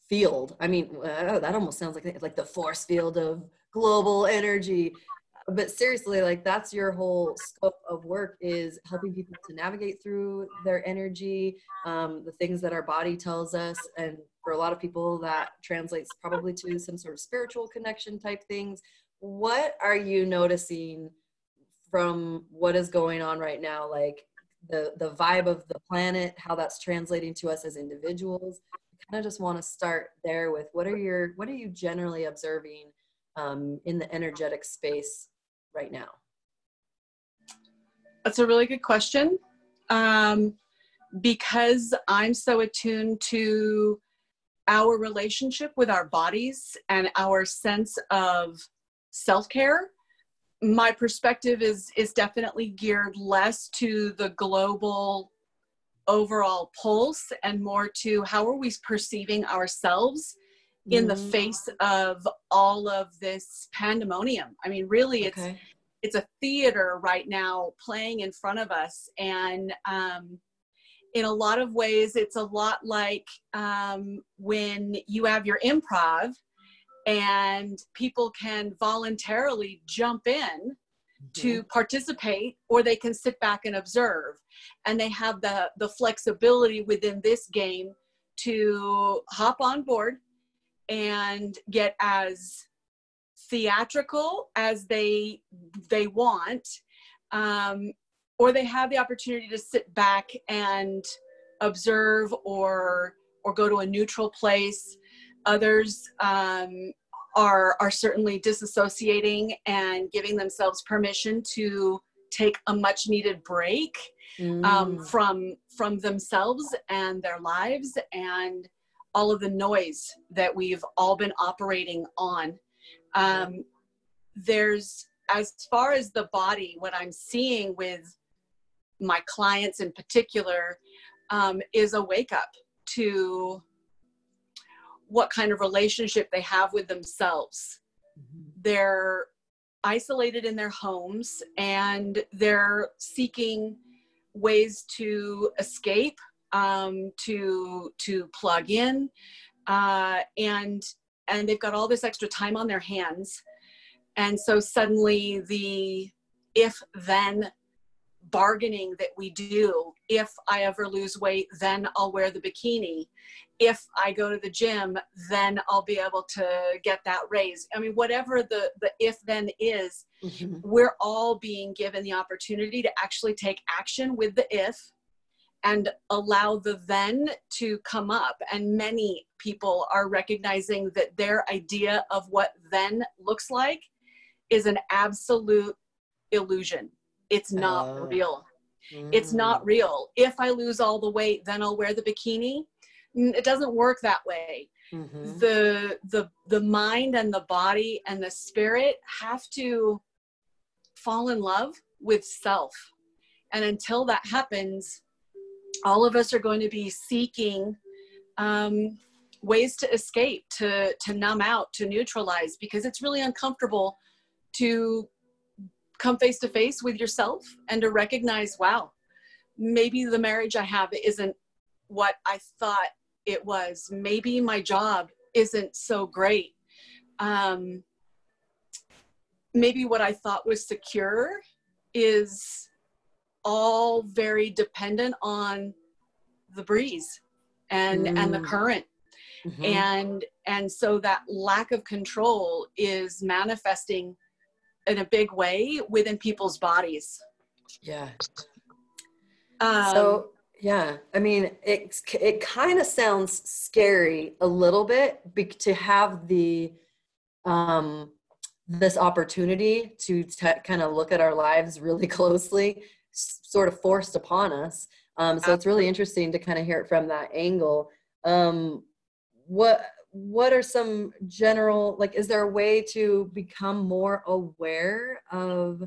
field. I mean, uh, that almost sounds like like the force field of global energy. But seriously, like that's your whole scope of work is helping people to navigate through their energy, um, the things that our body tells us, and for a lot of people that translates probably to some sort of spiritual connection type things. What are you noticing from what is going on right now? Like the the vibe of the planet, how that's translating to us as individuals. I kind of just want to start there with what are your what are you generally observing um, in the energetic space right now? That's a really good question. Um, because I'm so attuned to our relationship with our bodies and our sense of self care, my perspective is is definitely geared less to the global overall pulse and more to how are we perceiving ourselves in the Mm, face of all of this pandemonium. I mean, really, it's okay. it's a theater right now playing in front of us and um, in a lot of ways it's a lot like um, when you have your improv and people can voluntarily jump in to participate or they can sit back and observe. And they have the the flexibility within this game to hop on board and get as theatrical as they they want um, or they have the opportunity to sit back and observe or or go to a neutral place others um, are are certainly disassociating and giving themselves permission to take a much needed break um, Mm, from from themselves and their lives and all of the noise that we've all been operating on. Um, there's as far as the body what i'm seeing with my clients in particular um, is a wake up to what kind of relationship they have with themselves. They're isolated in their homes and they're seeking ways to escape um, to to plug in uh, and and they've got all this extra time on their hands. And so suddenly the if then bargaining that we do if i ever lose weight then i'll wear the bikini if i go to the gym then i'll be able to get that raise i mean whatever the the if then is mhm. we're all being given the opportunity to actually take action with the if and allow the then to come up. And many people are recognizing that their idea of what then looks like is an absolute illusion. It's not Oh. real it's not Mm. real if i lose all the weight then i'll wear the bikini it doesn't work that way Mhm. the the the mind and the body and the spirit have to fall in love with self and until that happens all of us are going to be seeking um, ways to escape to to numb out to neutralize because it's really uncomfortable to come face to face with yourself and to recognize wow maybe the marriage i have isn't what i thought it was maybe my job isn't so great um, maybe what i thought was secure is all very dependent on the breeze and and the Mm. current Mhm. and and so that lack of control is manifesting in a big way within people's bodies yeah. um, so yeah, I mean, it it kind of sounds scary a little bit be, to have the um this opportunity to t- kind of look at our lives really closely, s- sort of forced upon us. Um, so it's really interesting to kind of hear it from that angle. Um, what what are some general like? Is there a way to become more aware of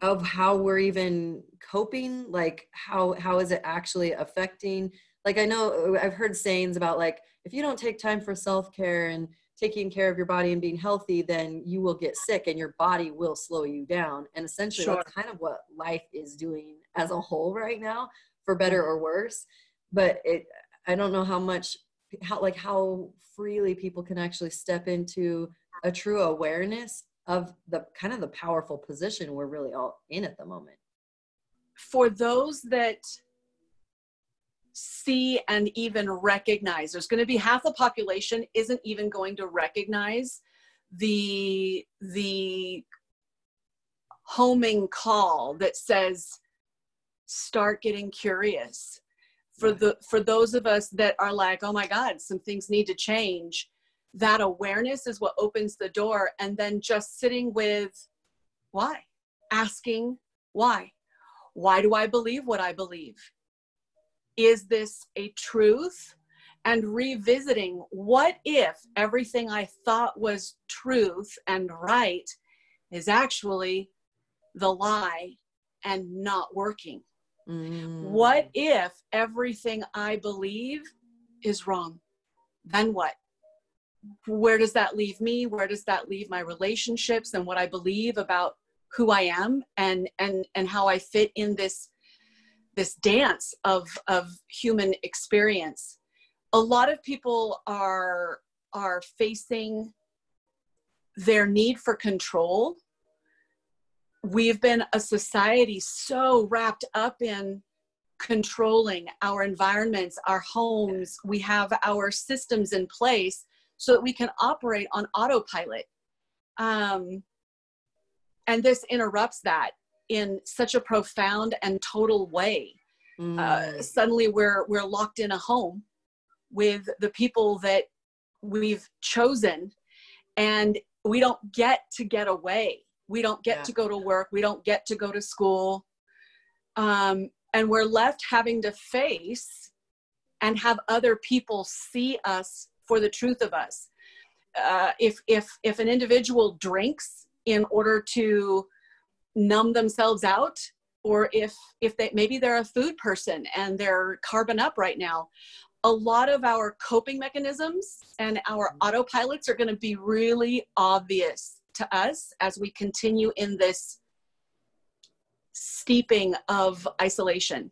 of how we're even coping? Like how how is it actually affecting? Like i know i've heard sayings about like if you don't take time for self-care and taking care of your body and being healthy then you will get sick and your body will slow you down. And essentially that's kind of what life is doing as a whole right now for better or worse. But it i don't know how much how like how freely people can actually step into a true awareness of the kind of the powerful position we're really all in at the moment. for those that see and even recognize there's going to be half the population isn't even going to recognize the the homing call that says start getting curious for the for those of us that are like oh my god some things need to change. That awareness is what opens the door and then just sitting with why? Asking why? Why do i believe what i believe? Is this a truth? And revisiting what if everything i thought was truth and right is actually the lie and not working Mm. what if everything I believe is wrong? Then what? Where does that leave me? Where does that leave my relationships and what I believe about who I am and and and how I fit in this this dance of of human experience? A lot of people are are facing their need for control we've been a society so wrapped up in controlling our environments, our homes. We have our systems in place so that we can operate on autopilot. Um, and this interrupts that in such a profound and total way. Uh, Mm. suddenly, we're we're locked in a home with the people that we've chosen, and we don't get to get away we don't get Yeah. to go to work. We don't get to go to school. Um, and we're left having to face and have other people see us for the truth of us. Uh, if if if an individual drinks in order to numb themselves out or if if they maybe they're a food person and they're carbon up right now a lot of our coping mechanisms and our autopilots are going to be really obvious to us as we continue in this steeping of isolation.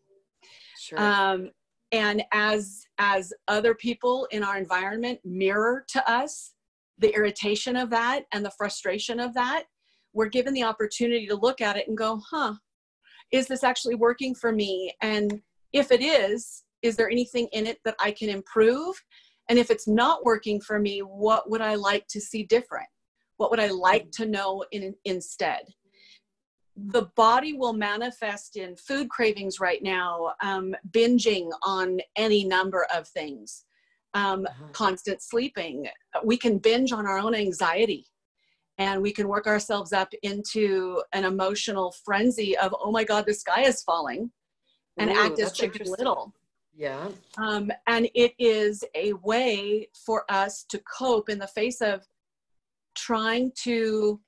Sure. um, and as as other people in our environment mirror to us the irritation of that and the frustration of that we're given the opportunity to look at it and go huh is this actually working for me? And if it is is there anything in it that i can improve? And if it's not working for me what would i like to see different what would i like to know in, instead the body will manifest in food cravings right now, um, binging on any number of things, um, Uh-huh. constant sleeping. We can binge on our own anxiety and we can work ourselves up into an emotional frenzy of oh my god the sky is falling and Ooh, act as chicken little Yeah. um, and it is a way for us to cope in the face of trying to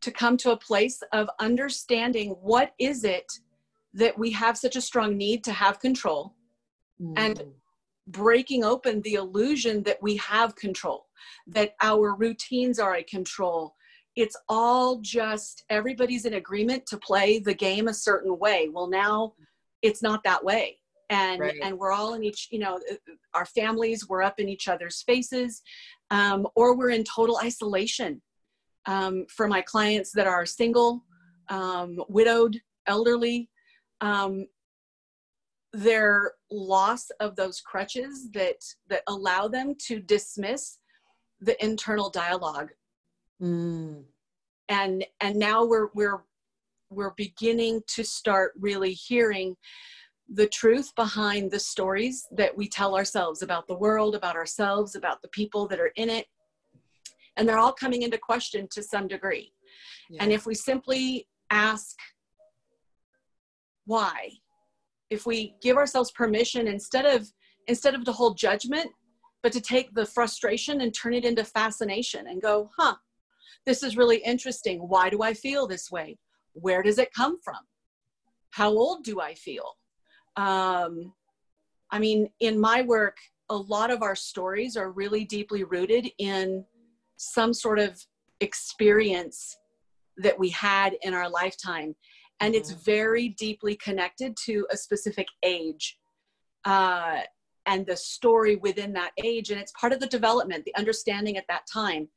to come to a place of understanding what is it that we have such a strong need to have control And- Mm. breaking open the illusion that we have control, that our routines are a control. It's all just everybody's in agreement to play the game a certain way. Well, now it's not that way. And Right. and we're all in each, you know, our families, we're up in each other's faces, um, or we're in total isolation. Um, for my clients that are single, um, widowed, elderly, um, their loss of those crutches that that allow them to dismiss the internal dialogue Mm. and and now we're we're we're beginning to start really hearing the truth behind the stories that we tell ourselves about the world about ourselves about the people that are in it and they're all coming into question to some degree and if we simply ask why, if we give ourselves permission instead of instead of to hold judgment, but to take the frustration and turn it into fascination and go, huh, this is really interesting. Why do I feel this way? Where does it come from? How old do I feel? Um, I mean, in my work, a lot of our stories are really deeply rooted in some sort of experience that we had in our lifetime. And it's very deeply connected to a specific age uh, and the story within that age. And it's part of the development the understanding at that time.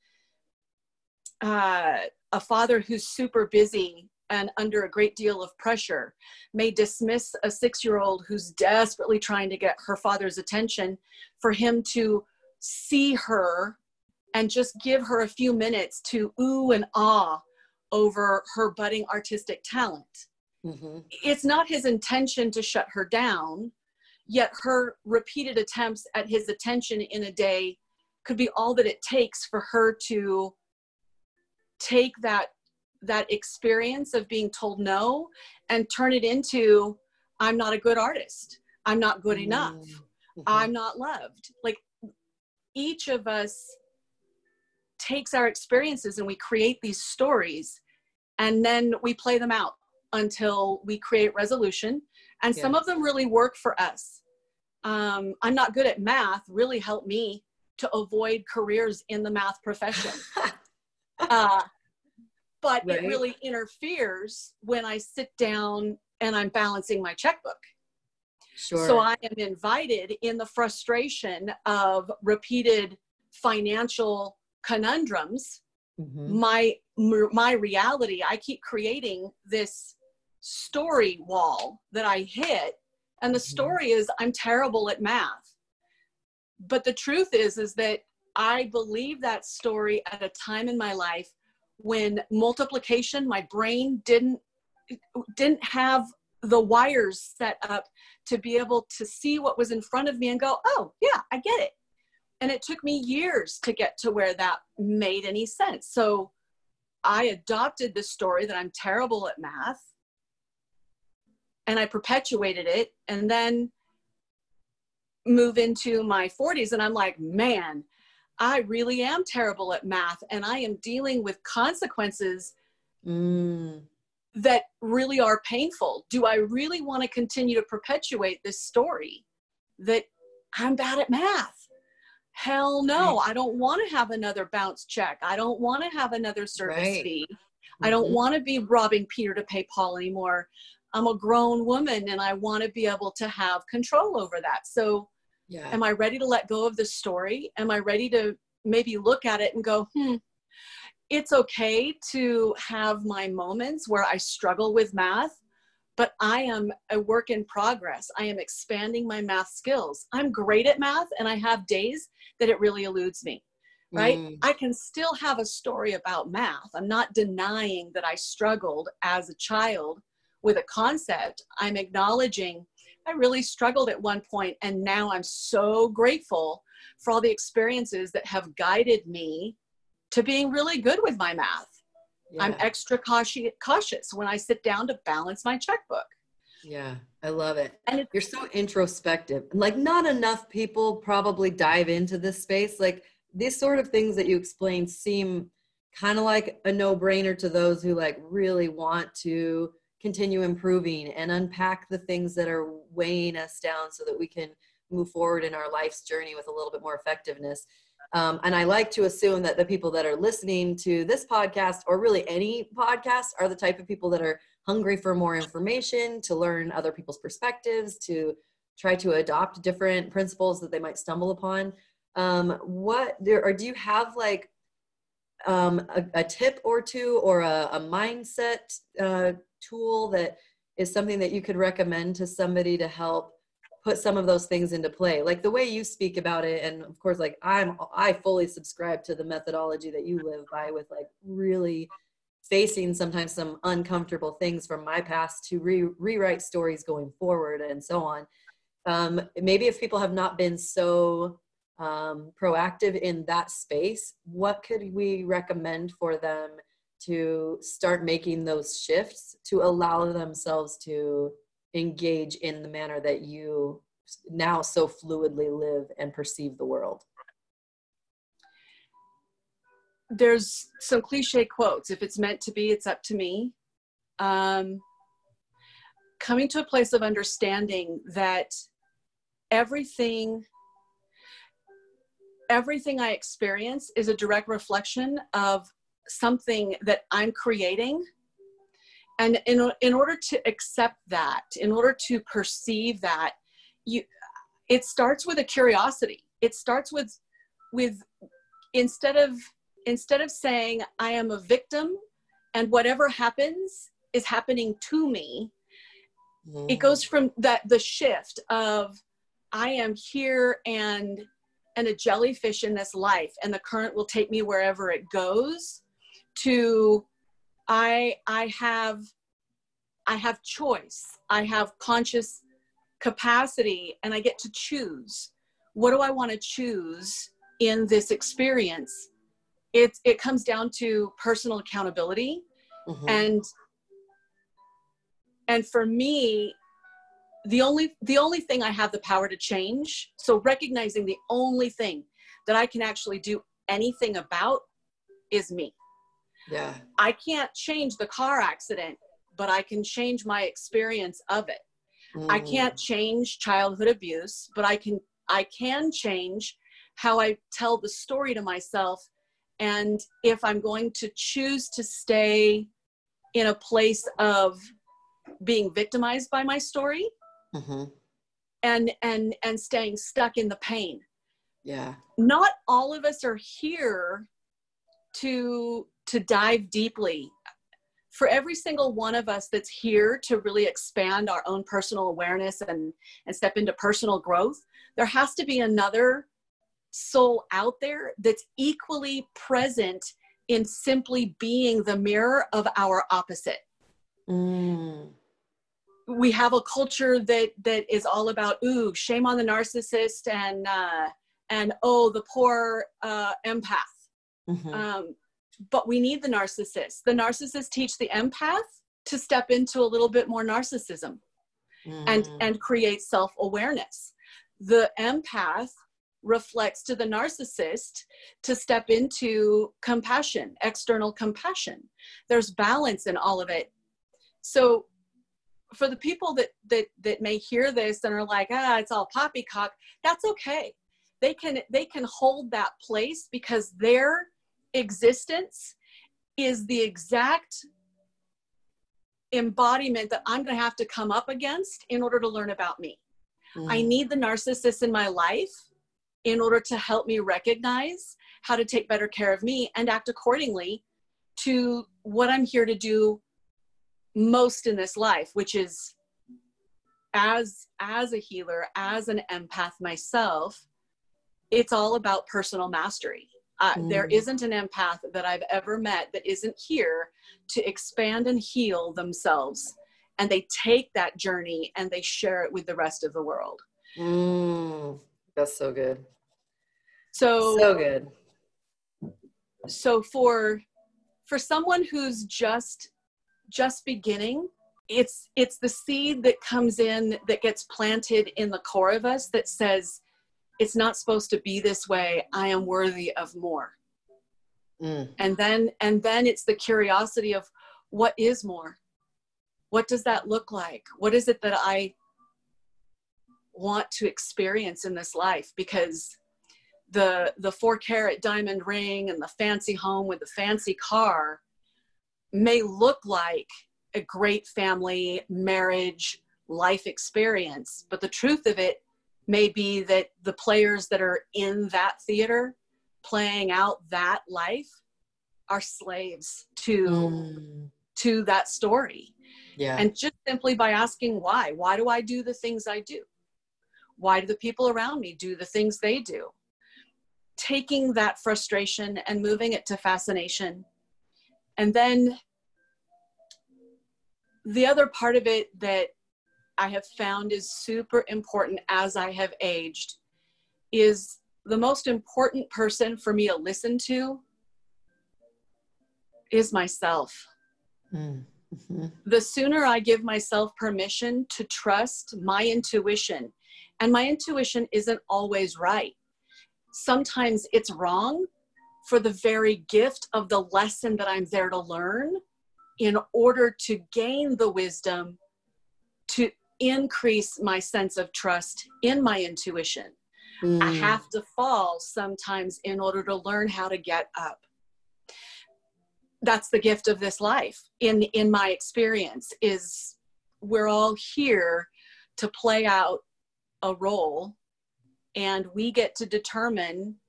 Uh, a father who's super busy and under a great deal of pressure may dismiss a six year old who's desperately trying to get her father's attention for him to see her and just give her a few minutes to ooh and ah over her budding artistic talent. Mhm. It's not his intention to shut her down, yet her repeated attempts at his attention in a day could be all that it takes for her to take that that experience of being told no and turn it into I'm not a good artist. I'm not good enough. Mhm. I'm not loved. Like each of us takes our experiences and we create these stories and then we play them out until we create resolution. And some of them really work for us. Um, I'm not good at math, really helped me to avoid careers in the math profession. uh, but Right. it really interferes when I sit down and I'm balancing my checkbook. Sure. So I am invited in the frustration of repeated financial conundrums. Mhm. My my reality, I keep creating this story wall that I hit, and the Mhm. story is I'm terrible at math. But the truth is, is that I believe that story at a time in my life when multiplication, my brain didn't didn't have the wires set up to be able to see what was in front of me and go, oh, yeah, I get it. And it took me years to get to where that made any sense. So I adopted the story that I'm terrible at math and I perpetuated it and then move into my 40s and I'm like, man, I really am terrible at math and I am dealing with consequences Mm. that really are painful. Do I really want to continue to perpetuate this story that I'm bad at math? Hell no, I don't want to have another bounce check. I don't want to have another service Right. fee. I don't Mhm. want to be robbing Peter to pay Paul anymore. I'm a grown woman and I want to be able to have control over that. So, Yeah. am I ready to let go of the story? Am I ready to maybe look at it and go, hmm, it's okay to have my moments where I struggle with math, but I am a work in progress. I am expanding my math skills. I'm great at math and I have days that it really eludes me, right? Mm. I can still have a story about math. I'm not denying that I struggled as a child with a concept. I'm acknowledging I really struggled at one point, and now I'm so grateful for all the experiences that have guided me to being really good with my math. Yeah. I'm extra cautious, when I sit down to balance my checkbook. Yeah, I love it. And it- You're so introspective. Like, not enough people probably dive into this space. Like, these sort of things that you explain seem kind of like a no brainer to those who like really want to continue improving and unpack the things that are weighing us down so that we can move forward in our life's journey with a little bit more effectiveness. Um, and I like to assume that the people that are listening to this podcast or really any podcast are the type of people that are hungry for more information, to learn other people's perspectives, to try to adopt different principles that they might stumble upon. Um, what there or do you have like um, a, a tip or two or a, a mindset uh, tool that is something that you could recommend to somebody to help put some of those things into play. Like the way you speak about it and of course like i'm i fully subscribe to the methodology that you live by with like really facing sometimes some uncomfortable things from my past to re- rewrite stories going forward and so on. Um, maybe if people have not been so um, proactive in that space what could we recommend for them to start making those shifts to allow themselves to engage in the manner that you now so fluidly live and perceive the world. There's some cliche quotes. If it's meant to be it's up to me. Um, coming to a place of understanding that everything everything i experience is a direct reflection of something that i'm creating. And in, in order to accept that in order to perceive that you it starts with a curiosity. It starts with with instead of instead of saying i am a victim and whatever happens is happening to me it mm. goes from that the shift of i am here and and a jellyfish in this life and the current will take me wherever it goes to i i have i have choice. I have conscious capacity and i get to choose. What do i want to choose in this experience? It it comes down to personal accountability Mhm. and and for me the only the only thing i have the power to change so recognizing the only thing that i can actually do anything about is me yeah. I can't change the car accident but i can change my experience of it. I Mm. can't change childhood abuse but i can i can change how i tell the story to myself. And if i'm going to choose to stay in a place of being victimized by my story Mhm. and and and staying stuck in the pain. Yeah. Not all of us are here to to dive deeply for every single one of us that's here to really expand our own personal awareness and and step into personal growth there has to be another soul out there that's equally present in simply being the mirror of our opposite Mm. we have a culture that that is all about ooh shame on the narcissist and uh and oh the poor uh empath Mhm. um but we need the narcissist. The narcissist teach the empath to step into a little bit more narcissism and Mm. and create self-awareness. The empath reflects to the narcissist to step into compassion external compassion. There's balance in all of it. So for the people that that that may hear this and are like ah it's all poppycock that's okay. They can they can hold that place because their existence is the exact embodiment that i'm going to have to come up against in order to learn about me I Mm. need the narcissist in my life in order to help me recognize how to take better care of me and act accordingly to what I'm here to do most in this life, which is as as a healer, as an empath myself, it's all about personal mastery. Uh, There Mm. isn't an empath that I've ever met that isn't here to expand and heal themselves and they take that journey and they share it with the rest of the world. Mm. that's so good So, so good so for for someone who's just just beginning it's it's the seed that comes in that gets planted in the core of us that says it's not supposed to be this way. I am worthy of more. Mm. and then and then it's the curiosity of what is more? What does that look like? What is it that i want to experience in this life? Because the the four carat diamond ring and the fancy home with the fancy car may look like a great family marriage life experience. But the truth of it may be that the players that are in that theater playing out that life are slaves to Mm. to that story Yeah. and just simply by asking why why do i do the things i do why do the people around me do the things they do taking that frustration and moving it to fascination and then the other part of it that i have found is super important as i have aged is the most important person for me to listen to is myself Mm. Mhm. the sooner I give myself permission to trust my intuition, and my intuition isn't always right. Sometimes it's wrong for the very gift of the lesson that I'm there to learn in order to gain the wisdom to increase my sense of trust in my intuition. I Mm. have to fall sometimes in order to learn how to get up. That's the gift of this life. In in my experience is we're all here to play out a role and we get to determine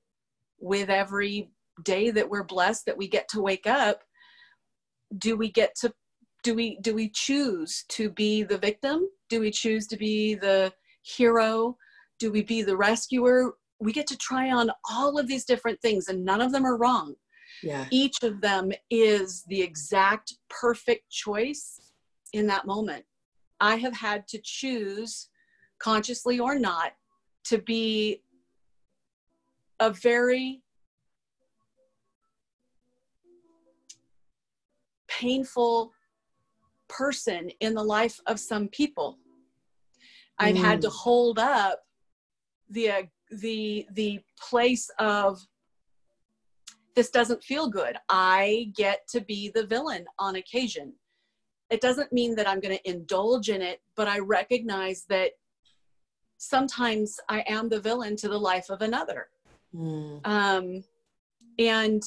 with every day that we're blessed that we get to wake up do we get to do we do we choose to be the victim? Do we choose to be the hero? Do we be the rescuer? We get to try on all of these different things and none of them are wrong. Yeah. each of them is the exact perfect choice in that moment. I have had to choose consciously or not to be a very painful person in the life of some people. I've had to Mm. hold up the uh, the the place of this doesn't feel good. I get to be the villain on occasion. It doesn't mean that i'm going to indulge in it but i recognize that sometimes i am the villain to the life of another. Mm. um, and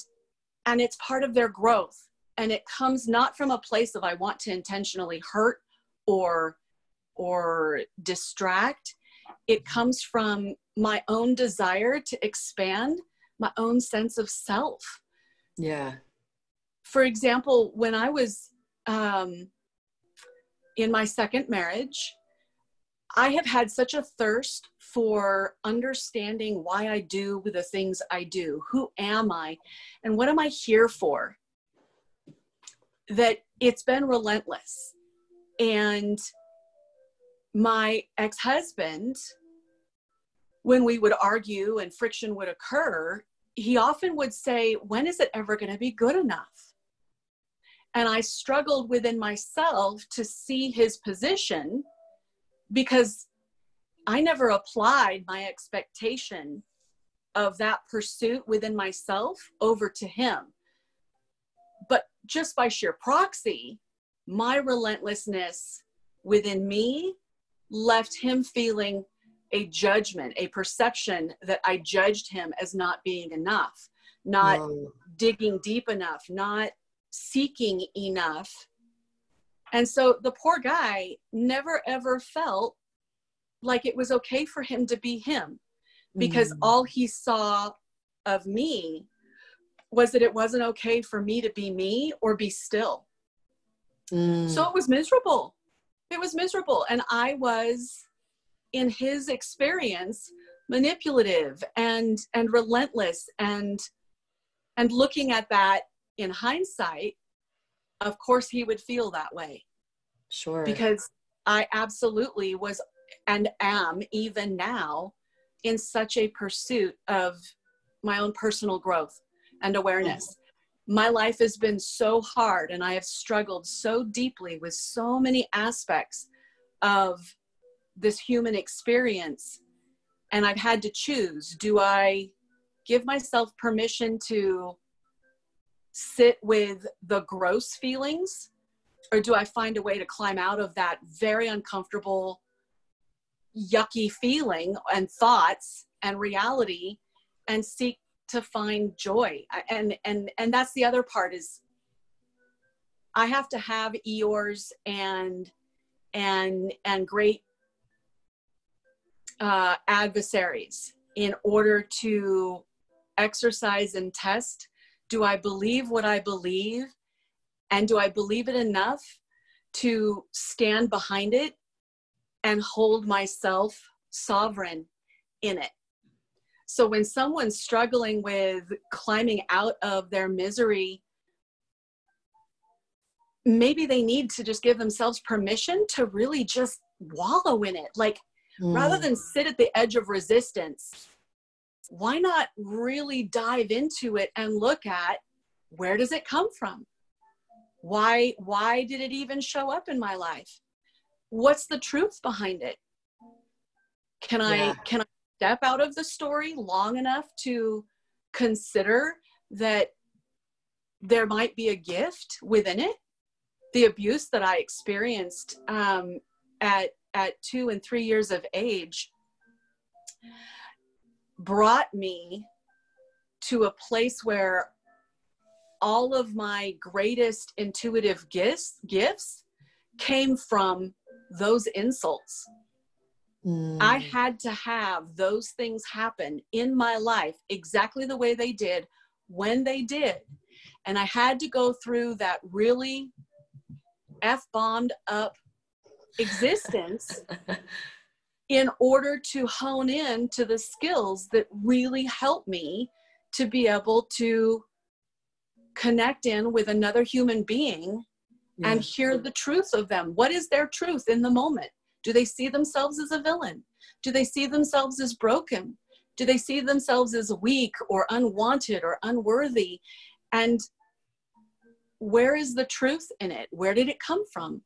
and it's part of their growth and it comes not from a place of i want to intentionally hurt or or distract. It comes from my own desire to expand my own sense of self. Yeah. for example when i was um, in my second marriage i have had such a thirst for understanding why i do the things i do. Who am i? And what am i here for that it's been relentless and my ex-husband when we would argue and friction would occur he often would say when is it ever going to be good enough and I struggled within myself to see his position because I never applied my expectation of that pursuit within myself over to him. Just by sheer proxy, my relentlessness within me left him feeling a judgment, a perception that I judged him as not being enough, not Whoa. digging deep enough, not seeking enough. And so the poor guy never ever felt like it was okay for him to be him because Mm. all he saw of me was that it wasn't okay for me to be me or be still. Mm. So it was miserable. It was miserable. And I was, in his experience, manipulative and and relentless and and looking at that in hindsight, of course he would feel that way sure. because I absolutely was and am even now in such a pursuit of my own personal growth and awareness. my life has been so hard and I have struggled so deeply with so many aspects of this human experience. And I've had to choose do I give myself permission to sit with the gross feelings or do I find a way to climb out of that very uncomfortable, yucky feeling and thoughts and reality and seek to find joy. And and and that's the other part is i have to have eeyores and and and great uh, adversaries in order to exercise and test do i believe what i believe? And do i believe it enough to stand behind it and hold myself sovereign in it so when someone's struggling with climbing out of their misery, maybe they need to just give themselves permission to really just wallow in it. Like mm. rather than sit at the edge of resistance, why not really dive into it and look at where does it come from? Why why did it even show up in my life? What's the truth behind it? Can yeah. I can I step out of the story long enough to consider that there might be a gift within it. The abuse that i experienced um, at at two and three years of age brought me to a place where all of my greatest intuitive gifts gifts came from those insults Mm. I had to have those things happen in my life exactly the way they did when they did. And I had to go through that really F bombed up existence in order to hone in to the skills that really help me to be able to connect in with another human being yeah. and hear the truth of them. What is their truth in the moment? Do they see themselves as a villain? Do they see themselves as broken? Do they see themselves as weak or unwanted or unworthy? And where is the truth in it? Where did it come from?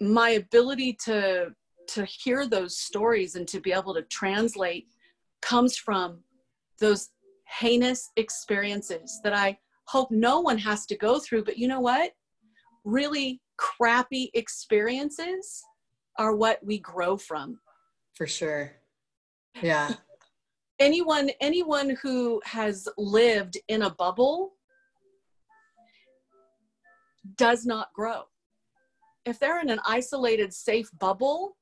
My ability to to hear those stories and to be able to translate comes from those heinous experiences that I hope no one has to go through. But you know what? Really crappy experiences are what we grow from. For sure. Yeah. Anyone anyone who has lived in a bubble does not grow. If they're in an isolated safe bubble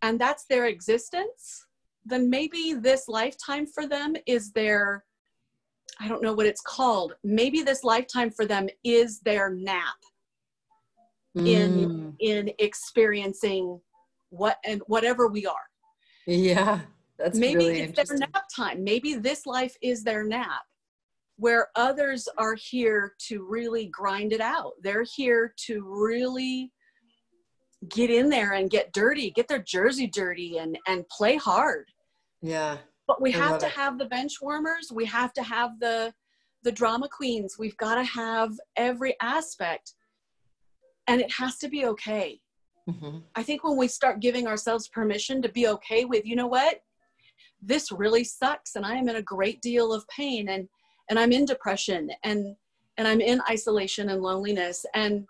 and that's their existence then maybe this lifetime for them is their i don't know what it's called. Maybe this lifetime for them is their nap mm. in in experiencing what and whatever we are. Yeah that's maybe really it's their nap time. Maybe this life is their nap where others are here to really grind it out. They're here to really get in there and get dirty get their jersey dirty and and play hard. Yeah but we have to it. have the bench warmers. We have to have the the drama queens. We've got to have every aspect and it has to be okay. Mm-hmm. I think when we start giving ourselves permission to be okay with, you know what, this really sucks, and I am in a great deal of pain, and and I'm in depression, and and I'm in isolation and loneliness, and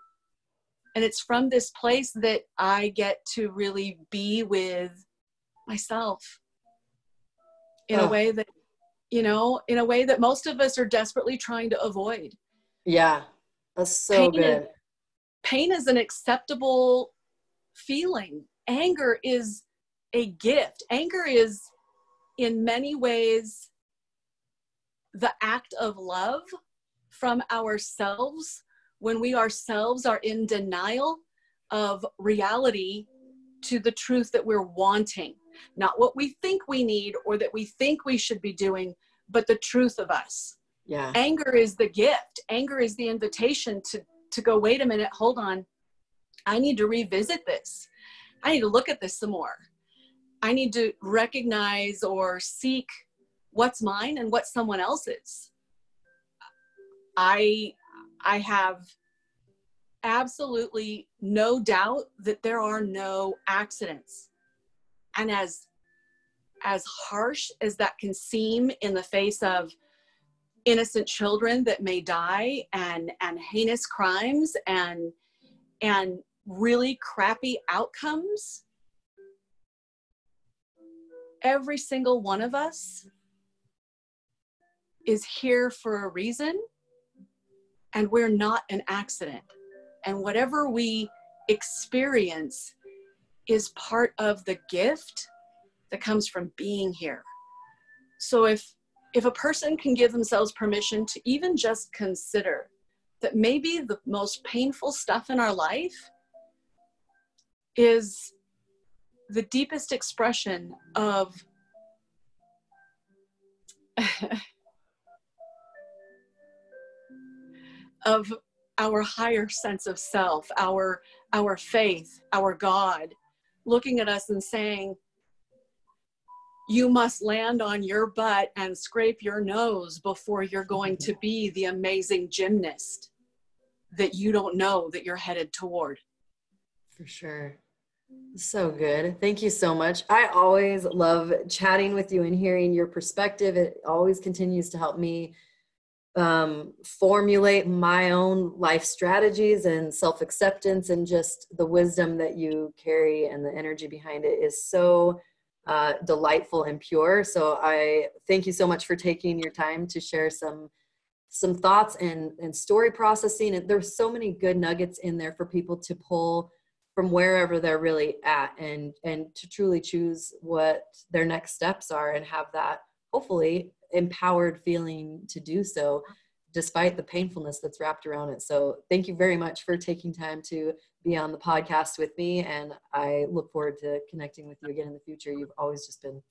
and it's from this place that I get to really be with myself in oh. a way that you know in a way that most of us are desperately trying to avoid yeah that's so pain good pain is an acceptable feeling. Anger is a gift. Anger is in many ways the act of love from ourselves when we ourselves are in denial of reality to the truth that we're wanting. Not what we think we need or that we think we should be doing but the truth of us. Yeah. Anger is the gift. Anger is the invitation to to go, wait a minute, hold on. I need to revisit this. I need to look at this some more. I need to recognize or seek what's mine and what someone else's. I I have absolutely no doubt that there are no accidents. And as as harsh as that can seem in the face of innocent children that may die and and heinous crimes and and really crappy outcomes. Every single one of us is here for a reason and we're not an accident. And whatever we experience is part of the gift that comes from being here. So if if a person can give themselves permission to even just consider that maybe the most painful stuff in our life is the deepest expression of of our higher sense of self our our faith our god looking at us and saying you must land on your butt and scrape your nose before you're going to be the amazing gymnast that you don't know that you're headed toward. For sure. So good. Thank you so much. I always love chatting with you and hearing your perspective. It always continues to help me um, formulate my own life strategies and self acceptance, and just the wisdom that you carry and the energy behind it is so uh, delightful and pure. So I thank you so much for taking your time to share some some thoughts and and story processing. And there's so many good nuggets in there for people to pull from wherever they're really at and and to truly choose what their next steps are and have that hopefully empowered feeling to do so despite the painfulness that's wrapped around it. So thank you very much for taking time to be on the podcast with me. And I look forward to connecting with you again in the future. You've always just been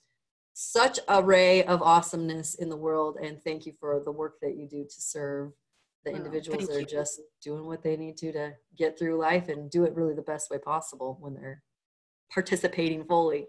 such a ray of awesomeness in the world. And thank you for the work that you do to serve the oh, individuals that are just doing what they need to to get through life and do it really the best way possible when they're participating fully.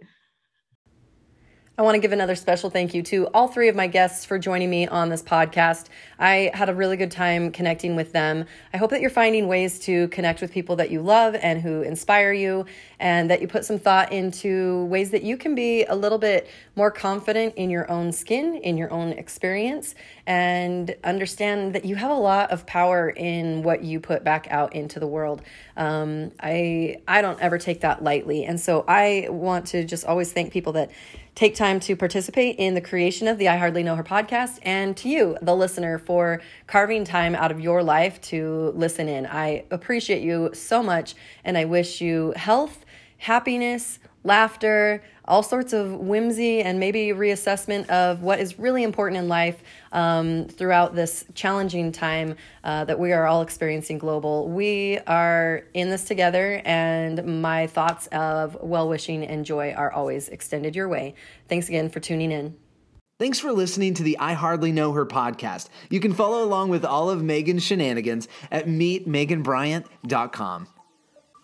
I want to give another special thank you to all three of my guests for joining me on this podcast. I had a really good time connecting with them. I hope that you're finding ways to connect with people that you love and who inspire you, and that you put some thought into ways that you can be a little bit more confident in your own skin, in your own experience, and understand that you have a lot of power in what you put back out into the world. Um, I I don't ever take that lightly, and so I want to just always thank people that take time to participate in the creation of the I Hardly Know Her podcast, and to you, the listener, for carving time out of your life to listen in. I appreciate you so much, and I wish you health, happiness, laughter, all sorts of whimsy and maybe reassessment of what is really important in life um, throughout this challenging time uh, that we are all experiencing global. We are in this together, and my thoughts of well wishing and joy are always extended your way. Thanks again for tuning in. Thanks for listening to the I Hardly Know Her podcast. You can follow along with all of Megan's shenanigans at meetmeganbryant.com.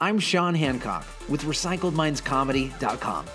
I'm Sean Hancock with RecycledMindsComedy.com.